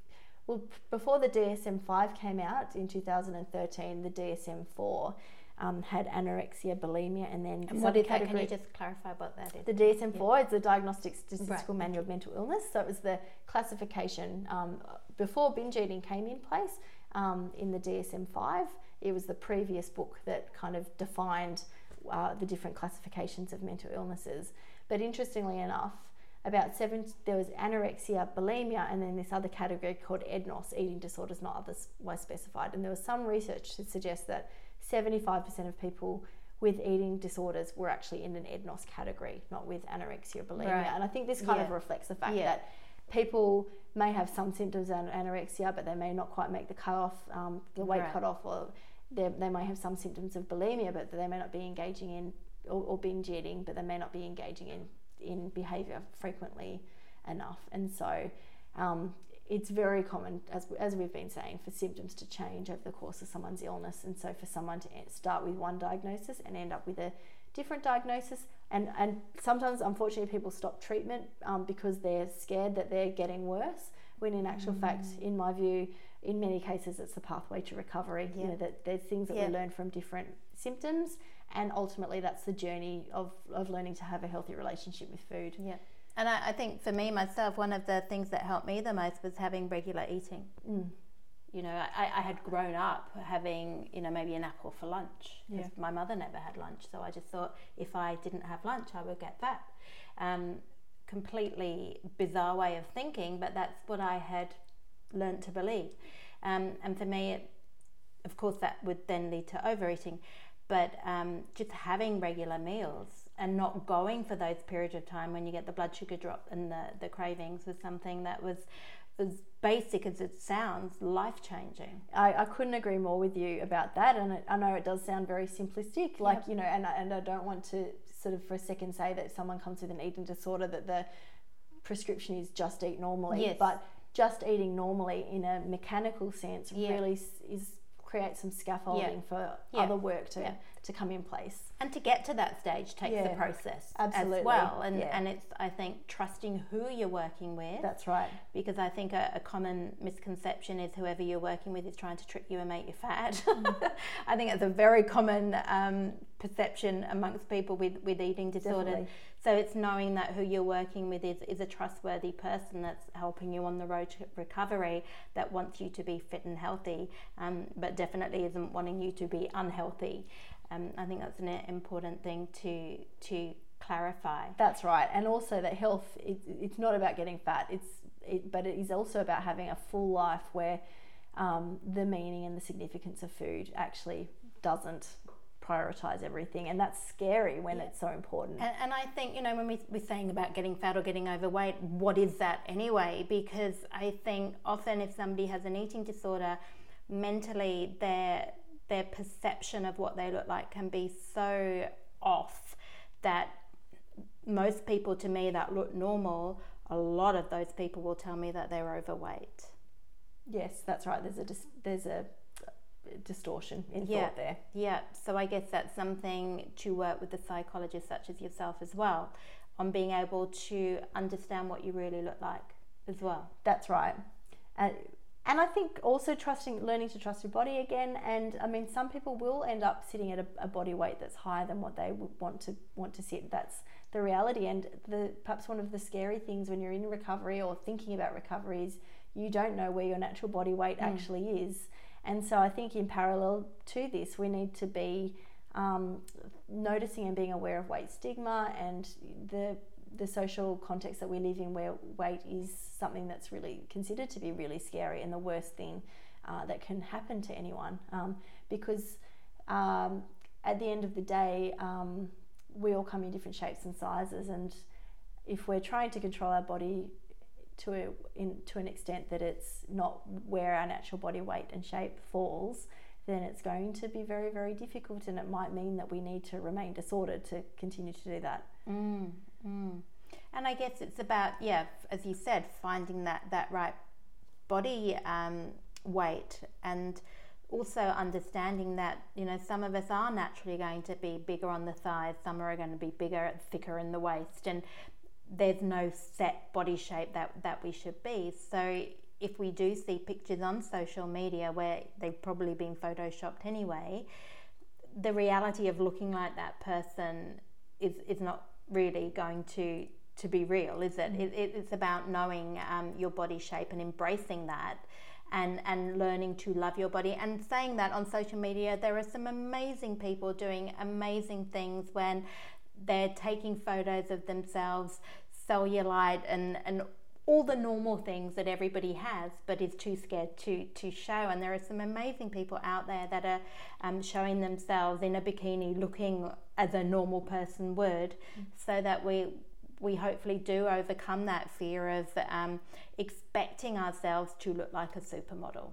well before the dsm-5 came out in 2013 the dsm-4 um, had anorexia bulimia and then And what other that? Can you just clarify what that is? the DSM-4 is the Diagnostic Statistical Right. Manual of Mental Illness. So it was the classification um, before binge eating came in place um, in the DSM-5. It was the previous book that kind of defined uh, the different classifications of mental illnesses. But interestingly enough, about seven, there was anorexia, bulimia, and then this other category called EDNOS, eating disorders not otherwise specified. And there was some research to suggest that 75% of people with eating disorders were actually in an EDNOS category, not with anorexia bulimia. Right. And I think this kind of reflects the fact Yeah. that people may have some symptoms of anorexia, but they may not quite make the cutoff, um, the weight Right. cutoff, or they, they may have some symptoms of bulimia, but they may not be engaging in or, or binge eating, but they may not be engaging in in behaviour frequently enough. And so um, it's very common, as, as we've been saying, for symptoms to change over the course of someone's illness. And so for someone to start with one diagnosis and end up with a different diagnosis. And, and sometimes, unfortunately, people stop treatment um, because they're scared that they're getting worse. When in actual fact, in my view, in many cases, it's the pathway to recovery. You know, that there's things that Yeah. we learn from different symptoms, and ultimately, that's the journey of, of learning to have a healthy relationship with food. Yeah. And I, I think for me myself, one of the things that helped me the most was having regular eating. Mm. You know, I, I had grown up having, you know, maybe an apple for lunch Yeah. My mother never had lunch, so I just thought if I didn't have lunch, I would get fat. Um, completely bizarre way of thinking, but that's what I had learnt to believe. Um, and for me, it, of course, that would then lead to overeating. but um, just having regular meals and not going for those periods of time when you get the blood sugar drop and the, the cravings was something that was as basic as it sounds, life changing. I, I couldn't agree more with you about that. And it, I know it does sound very simplistic, like, yep. you know, and, and I don't want to sort of for a second say that someone comes with an eating disorder that the prescription is just eat normally. Yes. But just eating normally in a mechanical sense really is create some scaffolding for other work to, to come in place. And to get to that stage takes yeah, a process absolutely. as well. And, yeah. and it's, I think, trusting who you're working with. That's right. Because I think a, a common misconception is whoever you're working with is trying to trick you and make you fat. Mm. I think it's a very common um, perception amongst people with, with eating disorders. Definitely. So it's knowing that who you're working with is, is a trustworthy person that's helping you on the road to recovery, that wants you to be fit and healthy, um, but definitely isn't wanting you to be unhealthy. Um, I think that's an important thing to to clarify. That's right, and also that health it, it's not about getting fat. It's it, but it is also about having a full life where um, the meaning and the significance of food actually doesn't prioritize everything and that's scary when yeah. it's so important and, and, i think you know when we, we're saying about getting fat or getting overweight what is that anyway because i think often if somebody has an eating disorder mentally they're their perception of what they look like can be so off that most people to me that look normal, a lot of those people will tell me that they're overweight. Yes, that's right. There's a dis- there's a distortion in yeah, thought there. Yeah. So I guess that's something to work with the psychologists such as yourself as well on being able to understand what you really look like as well. That's right. Uh, and I think also trusting, learning to trust your body again. And I mean, some people will end up sitting at a, a body weight that's higher than what they want to want to sit. That's the reality. And the perhaps one of the scary things when you're in recovery or thinking about recovery is you don't know where your natural body weight mm. actually is. And so I think in parallel to this, we need to be um, noticing and being aware of weight stigma and the the social context that we live in where weight is something that's really considered to be really scary and the worst thing uh, that can happen to anyone um, because um, at the end of the day um, we all come in different shapes and sizes and if we're trying to control our body to a, in, to an extent that it's not where our natural body weight and shape falls then it's going to be very very difficult and it might mean that we need to remain disordered to continue to do that mm. Mm. And I guess it's about, yeah, as you said, finding that, that right body um, weight and also understanding that, you know, some of us are naturally going to be bigger on the thighs, some are going to be bigger, thicker in the waist, and there's no set body shape that, that we should be. So if we do see pictures on social media where they've probably been photoshopped anyway, the reality of looking like that person is, is not really going to to be real, is it? Mm. it it's about knowing um, your body shape and embracing that. And, and learning to love your body and saying that on social media there are some amazing people doing amazing things when they're taking photos of themselves cellulite and, and all the normal things that everybody has but is too scared to to show. And there are some amazing people out there that are um, showing themselves in a bikini looking as a normal person would mm. so that we we hopefully do overcome that fear of um, expecting ourselves to look like a supermodel.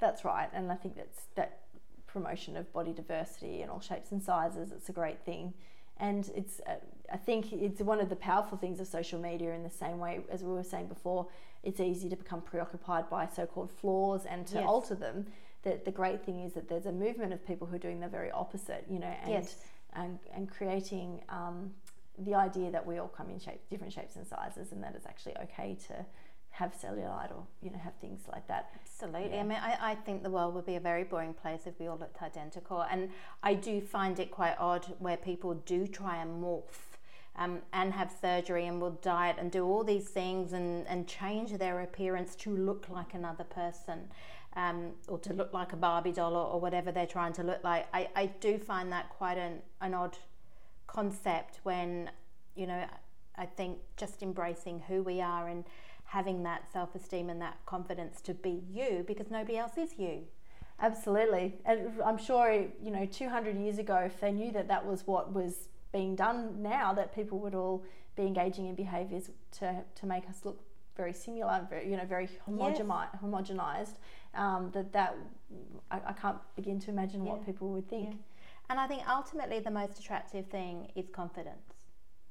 That's right and i think that's that promotion of body diversity in all shapes and sizes it's a great thing. And it's uh, I think it's one of the powerful things of social media in the same way as we were saying before it's easy to become preoccupied by so-called flaws and to yes. alter them that the great thing is that there's a movement of people who are doing the very opposite you know and yes. and, and creating um, the idea that we all come in shape different shapes and sizes and that it's actually okay to have cellulite or you know have things like that absolutely yeah. i mean I, I think the world would be a very boring place if we all looked identical and i do find it quite odd where people do try and morph um, and have surgery and will diet and do all these things and, and change their appearance to look like another person um, or to look like a Barbie doll or, or, whatever they're trying to look like. I, I do find that quite an, an odd concept when, you know, I think just embracing who we are and having that self esteem and that confidence to be you because nobody else is you. Absolutely. And I'm sure, you know, 200 years ago, if they knew that that was what was being done now, that people would all be engaging in behaviours to, to make us look very similar, very, you know, very homogeni- yes. homogenized, um, that that I, I, can't begin to imagine yeah. what people would think. Yeah. And I think ultimately the most attractive thing is confidence.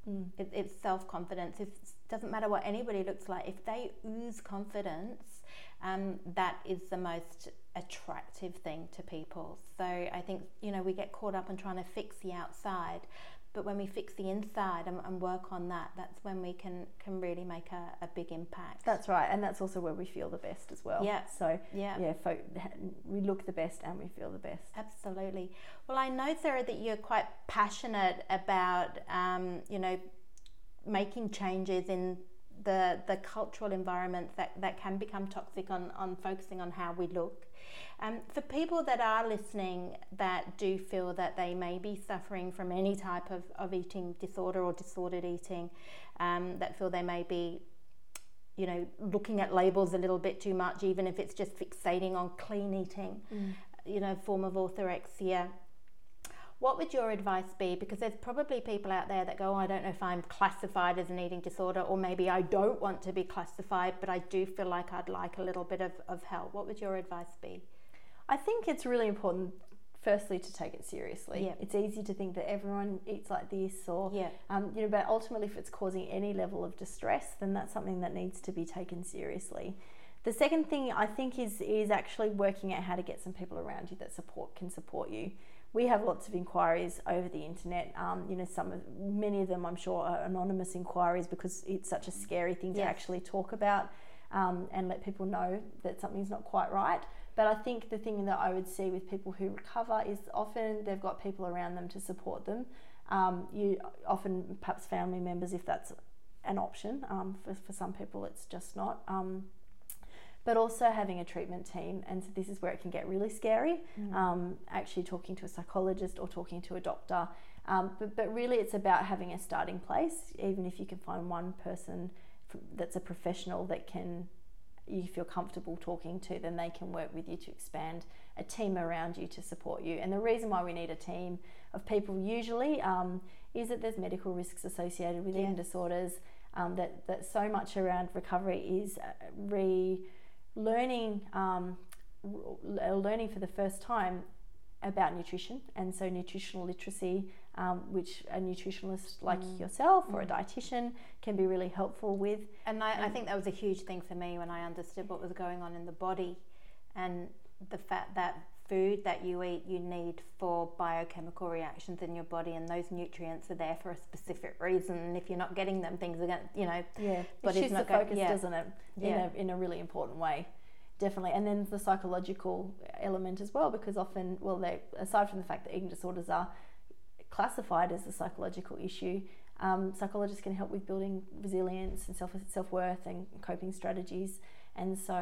Mm. It, it's self confidence. It doesn't matter what anybody looks like. If they ooze confidence, um, that is the most attractive thing to people. So I think you know we get caught up in trying to fix the outside, but when we fix the inside and, and, work on that that's when we can can really make a, a, big impact. That's right and that's also where we feel the best as well. Yeah. So yeah. yeah fo- we look the best and we feel the best. Absolutely. Well i know sarah that you're quite passionate about um, you know making changes in the the cultural environment that, that can become toxic on, on focusing on how we look um, for people that are listening that do feel that they may be suffering from any type of, of eating disorder or disordered eating, um, that feel they may be, you know, looking at labels a little bit too much, even if it's just fixating on clean eating, mm. you know, form of orthorexia. What would your advice be? Because there's probably people out there that go, oh, I don't know if I'm classified as an eating disorder, or maybe I don't want to be classified, but I do feel like I'd like a little bit of, of help. What would your advice be? I think it's really important firstly to take it seriously. Yeah. It's easy to think that everyone eats like this or yeah. um, you know, but ultimately if it's causing any level of distress, then that's something that needs to be taken seriously. The second thing I think is is actually working out how to get some people around you that support can support you. We have lots of inquiries over the internet. Um, you know, some of many of them I'm sure are anonymous inquiries because it's such a scary thing to yes. actually talk about um, and let people know that something's not quite right. But I think the thing that I would see with people who recover is often they've got people around them to support them. Um, you often perhaps family members if that's an option. Um, for, for some people, it's just not. Um, but also having a treatment team, and so this is where it can get really scary. Mm. Um, actually, talking to a psychologist or talking to a doctor. Um, but, but really, it's about having a starting place, even if you can find one person that's a professional that can you feel comfortable talking to, then they can work with you to expand a team around you to support you. And the reason why we need a team of people usually um, is that there's medical risks associated with eating disorders. Um, that that so much around recovery is uh, re-learning, um, learning for the first time about nutrition, and so nutritional literacy um, which a nutritionalist like mm. yourself or mm. a dietitian can be really helpful with. And I, I, think that was a huge thing for me when I understood what was going on in the body and the fact that food that you eat you need for biochemical reactions in your body and those nutrients are there for a specific reason and if you're not getting them things are going to you know yeah but it shifts the focus yeah. doesn't it in, yeah. a, in a really important way definitely and then the psychological element as well because often well they aside from the fact that eating disorders are classified as a psychological issue, um, psychologists can help with building resilience and self self worth and coping strategies. And so,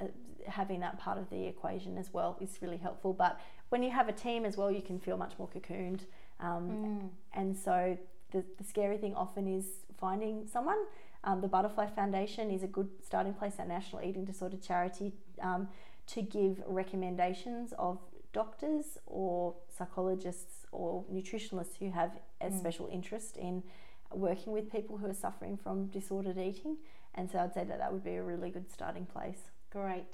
uh, having that part of the equation as well is really helpful. But when you have a team as well, you can feel much more cocooned. Um, mm. And so, the, the scary thing often is finding someone. Um, the Butterfly Foundation is a good starting place, our national eating disorder charity, um, to give recommendations of doctors or psychologists or nutritionists who have a mm. special interest in working with people who are suffering from disordered eating. And so I'd say that that would be a really good starting place. Great.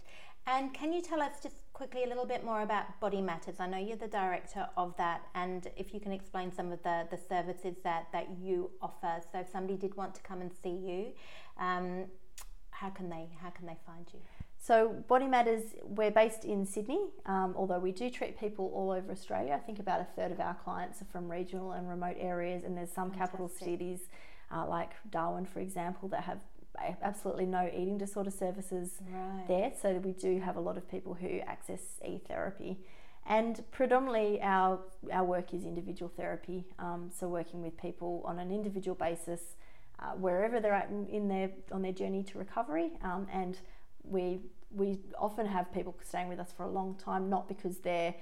And can you tell us just quickly a little bit more about Body Matters? I know you're the director of that, and if you can explain some of the, the services that, that you offer. So if somebody did want to come and see you, um, how can they how can they find you? So, Body Matters, we're based in Sydney, um, although we do treat people all over Australia. I think about a third of our clients are from regional and remote areas, and there's some Fantastic. capital cities uh, like Darwin, for example, that have absolutely no eating disorder services right. there. So, we do have a lot of people who access e therapy. And predominantly, our, our work is individual therapy, um, so working with people on an individual basis. Uh, wherever they're at in their on their journey to recovery, um, and we we often have people staying with us for a long time, not because they're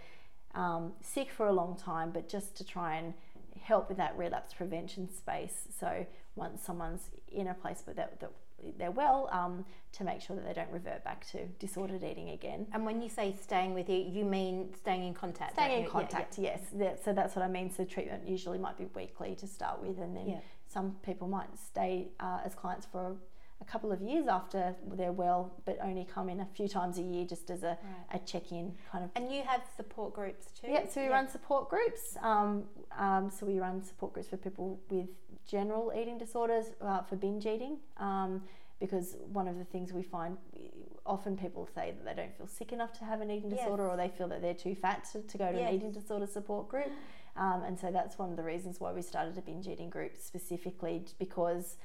um, sick for a long time, but just to try and help with that relapse prevention space. So once someone's in a place but that, that they're well um, to make sure that they don't revert back to disordered eating again. And when you say staying with you, you mean staying in contact? Staying in contact, yeah, yeah. yes. So that's what I mean. So treatment usually might be weekly to start with, and then yeah. some people might stay uh, as clients for a couple of years after they're well, but only come in a few times a year just as a, right. a check in kind of. And you have support groups too? Yeah, so we run support groups. Um, um, so we run support groups for people with general eating disorders, uh, for binge eating, um, because one of the things we find often people say that they don't feel sick enough to have an eating disorder yes. or they feel that they're too fat to, to go to yes. an eating disorder support group. Um, and so that's one of the reasons why we started a binge eating group specifically because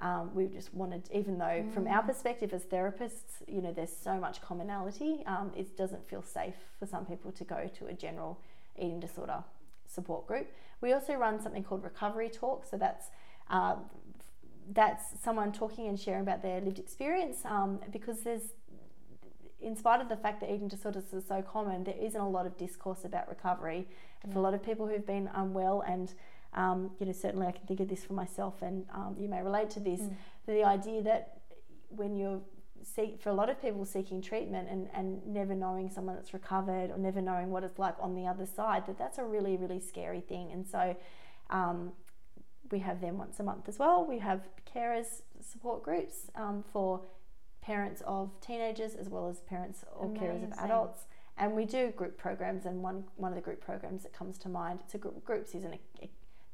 um, we just wanted, even though mm. from our mm. perspective as therapists, you know, there's so much commonality, um, it doesn't feel safe for some people to go to a general eating disorder support group. We also run something called Recovery Talk, so that's uh, that's someone talking and sharing about their lived experience um, because there's in spite of the fact that eating disorders are so common, there isn't a lot of discourse about recovery. Mm. For a lot of people who've been unwell and um, you know, certainly I can think of this for myself, and um, you may relate to this. Mm. The idea that when you're seek, for a lot of people seeking treatment and, and never knowing someone that's recovered or never knowing what it's like on the other side, that that's a really, really scary thing. And so um, we have them once a month as well. We have carers support groups um, for parents of teenagers as well as parents or Amazing. carers of adults. And we do group programs, and one, one of the group programs that comes to mind, it's a group, groups is an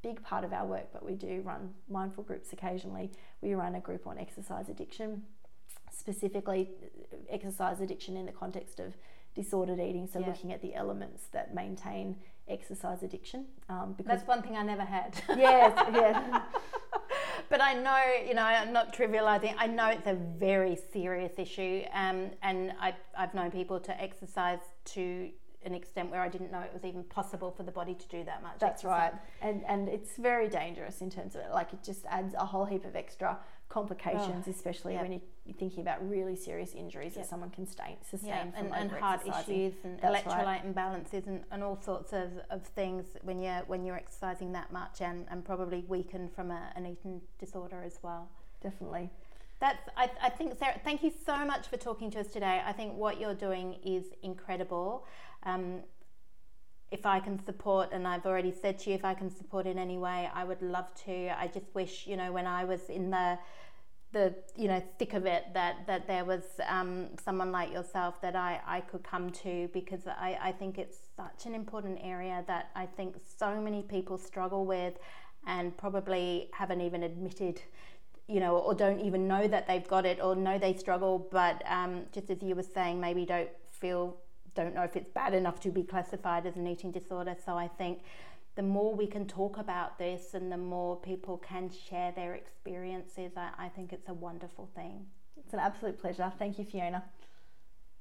big part of our work, but we do run mindful groups occasionally. We run a group on exercise addiction, specifically exercise addiction in the context of disordered eating. So yeah. looking at the elements that maintain exercise addiction. Um, because that's one thing I never had. yes, yes. but I know, you know, I'm not trivializing. I know it's a very serious issue, um, and I, I've known people to exercise to an extent where I didn't know it was even possible for the body to do that much. That's exercise. right, and and it's very dangerous in terms of it. Like it just adds a whole heap of extra complications, oh, especially yep. when you're thinking about really serious injuries yep. that someone can sustain, sustain yep. and, and heart issues and That's electrolyte right. imbalances and, and all sorts of, of things when you're when you're exercising that much and, and probably weakened from a, an eating disorder as well. Definitely. That's I, I think Sarah, thank you so much for talking to us today. I think what you're doing is incredible. Um, if I can support, and I've already said to you, if I can support in any way, I would love to. I just wish, you know, when I was in the the you know thick of it, that that there was um, someone like yourself that I I could come to because I I think it's such an important area that I think so many people struggle with, and probably haven't even admitted you know, or don't even know that they've got it or know they struggle, but um, just as you were saying, maybe don't feel don't know if it's bad enough to be classified as an eating disorder. So I think the more we can talk about this and the more people can share their experiences, I, I think it's a wonderful thing. It's an absolute pleasure. Thank you, Fiona.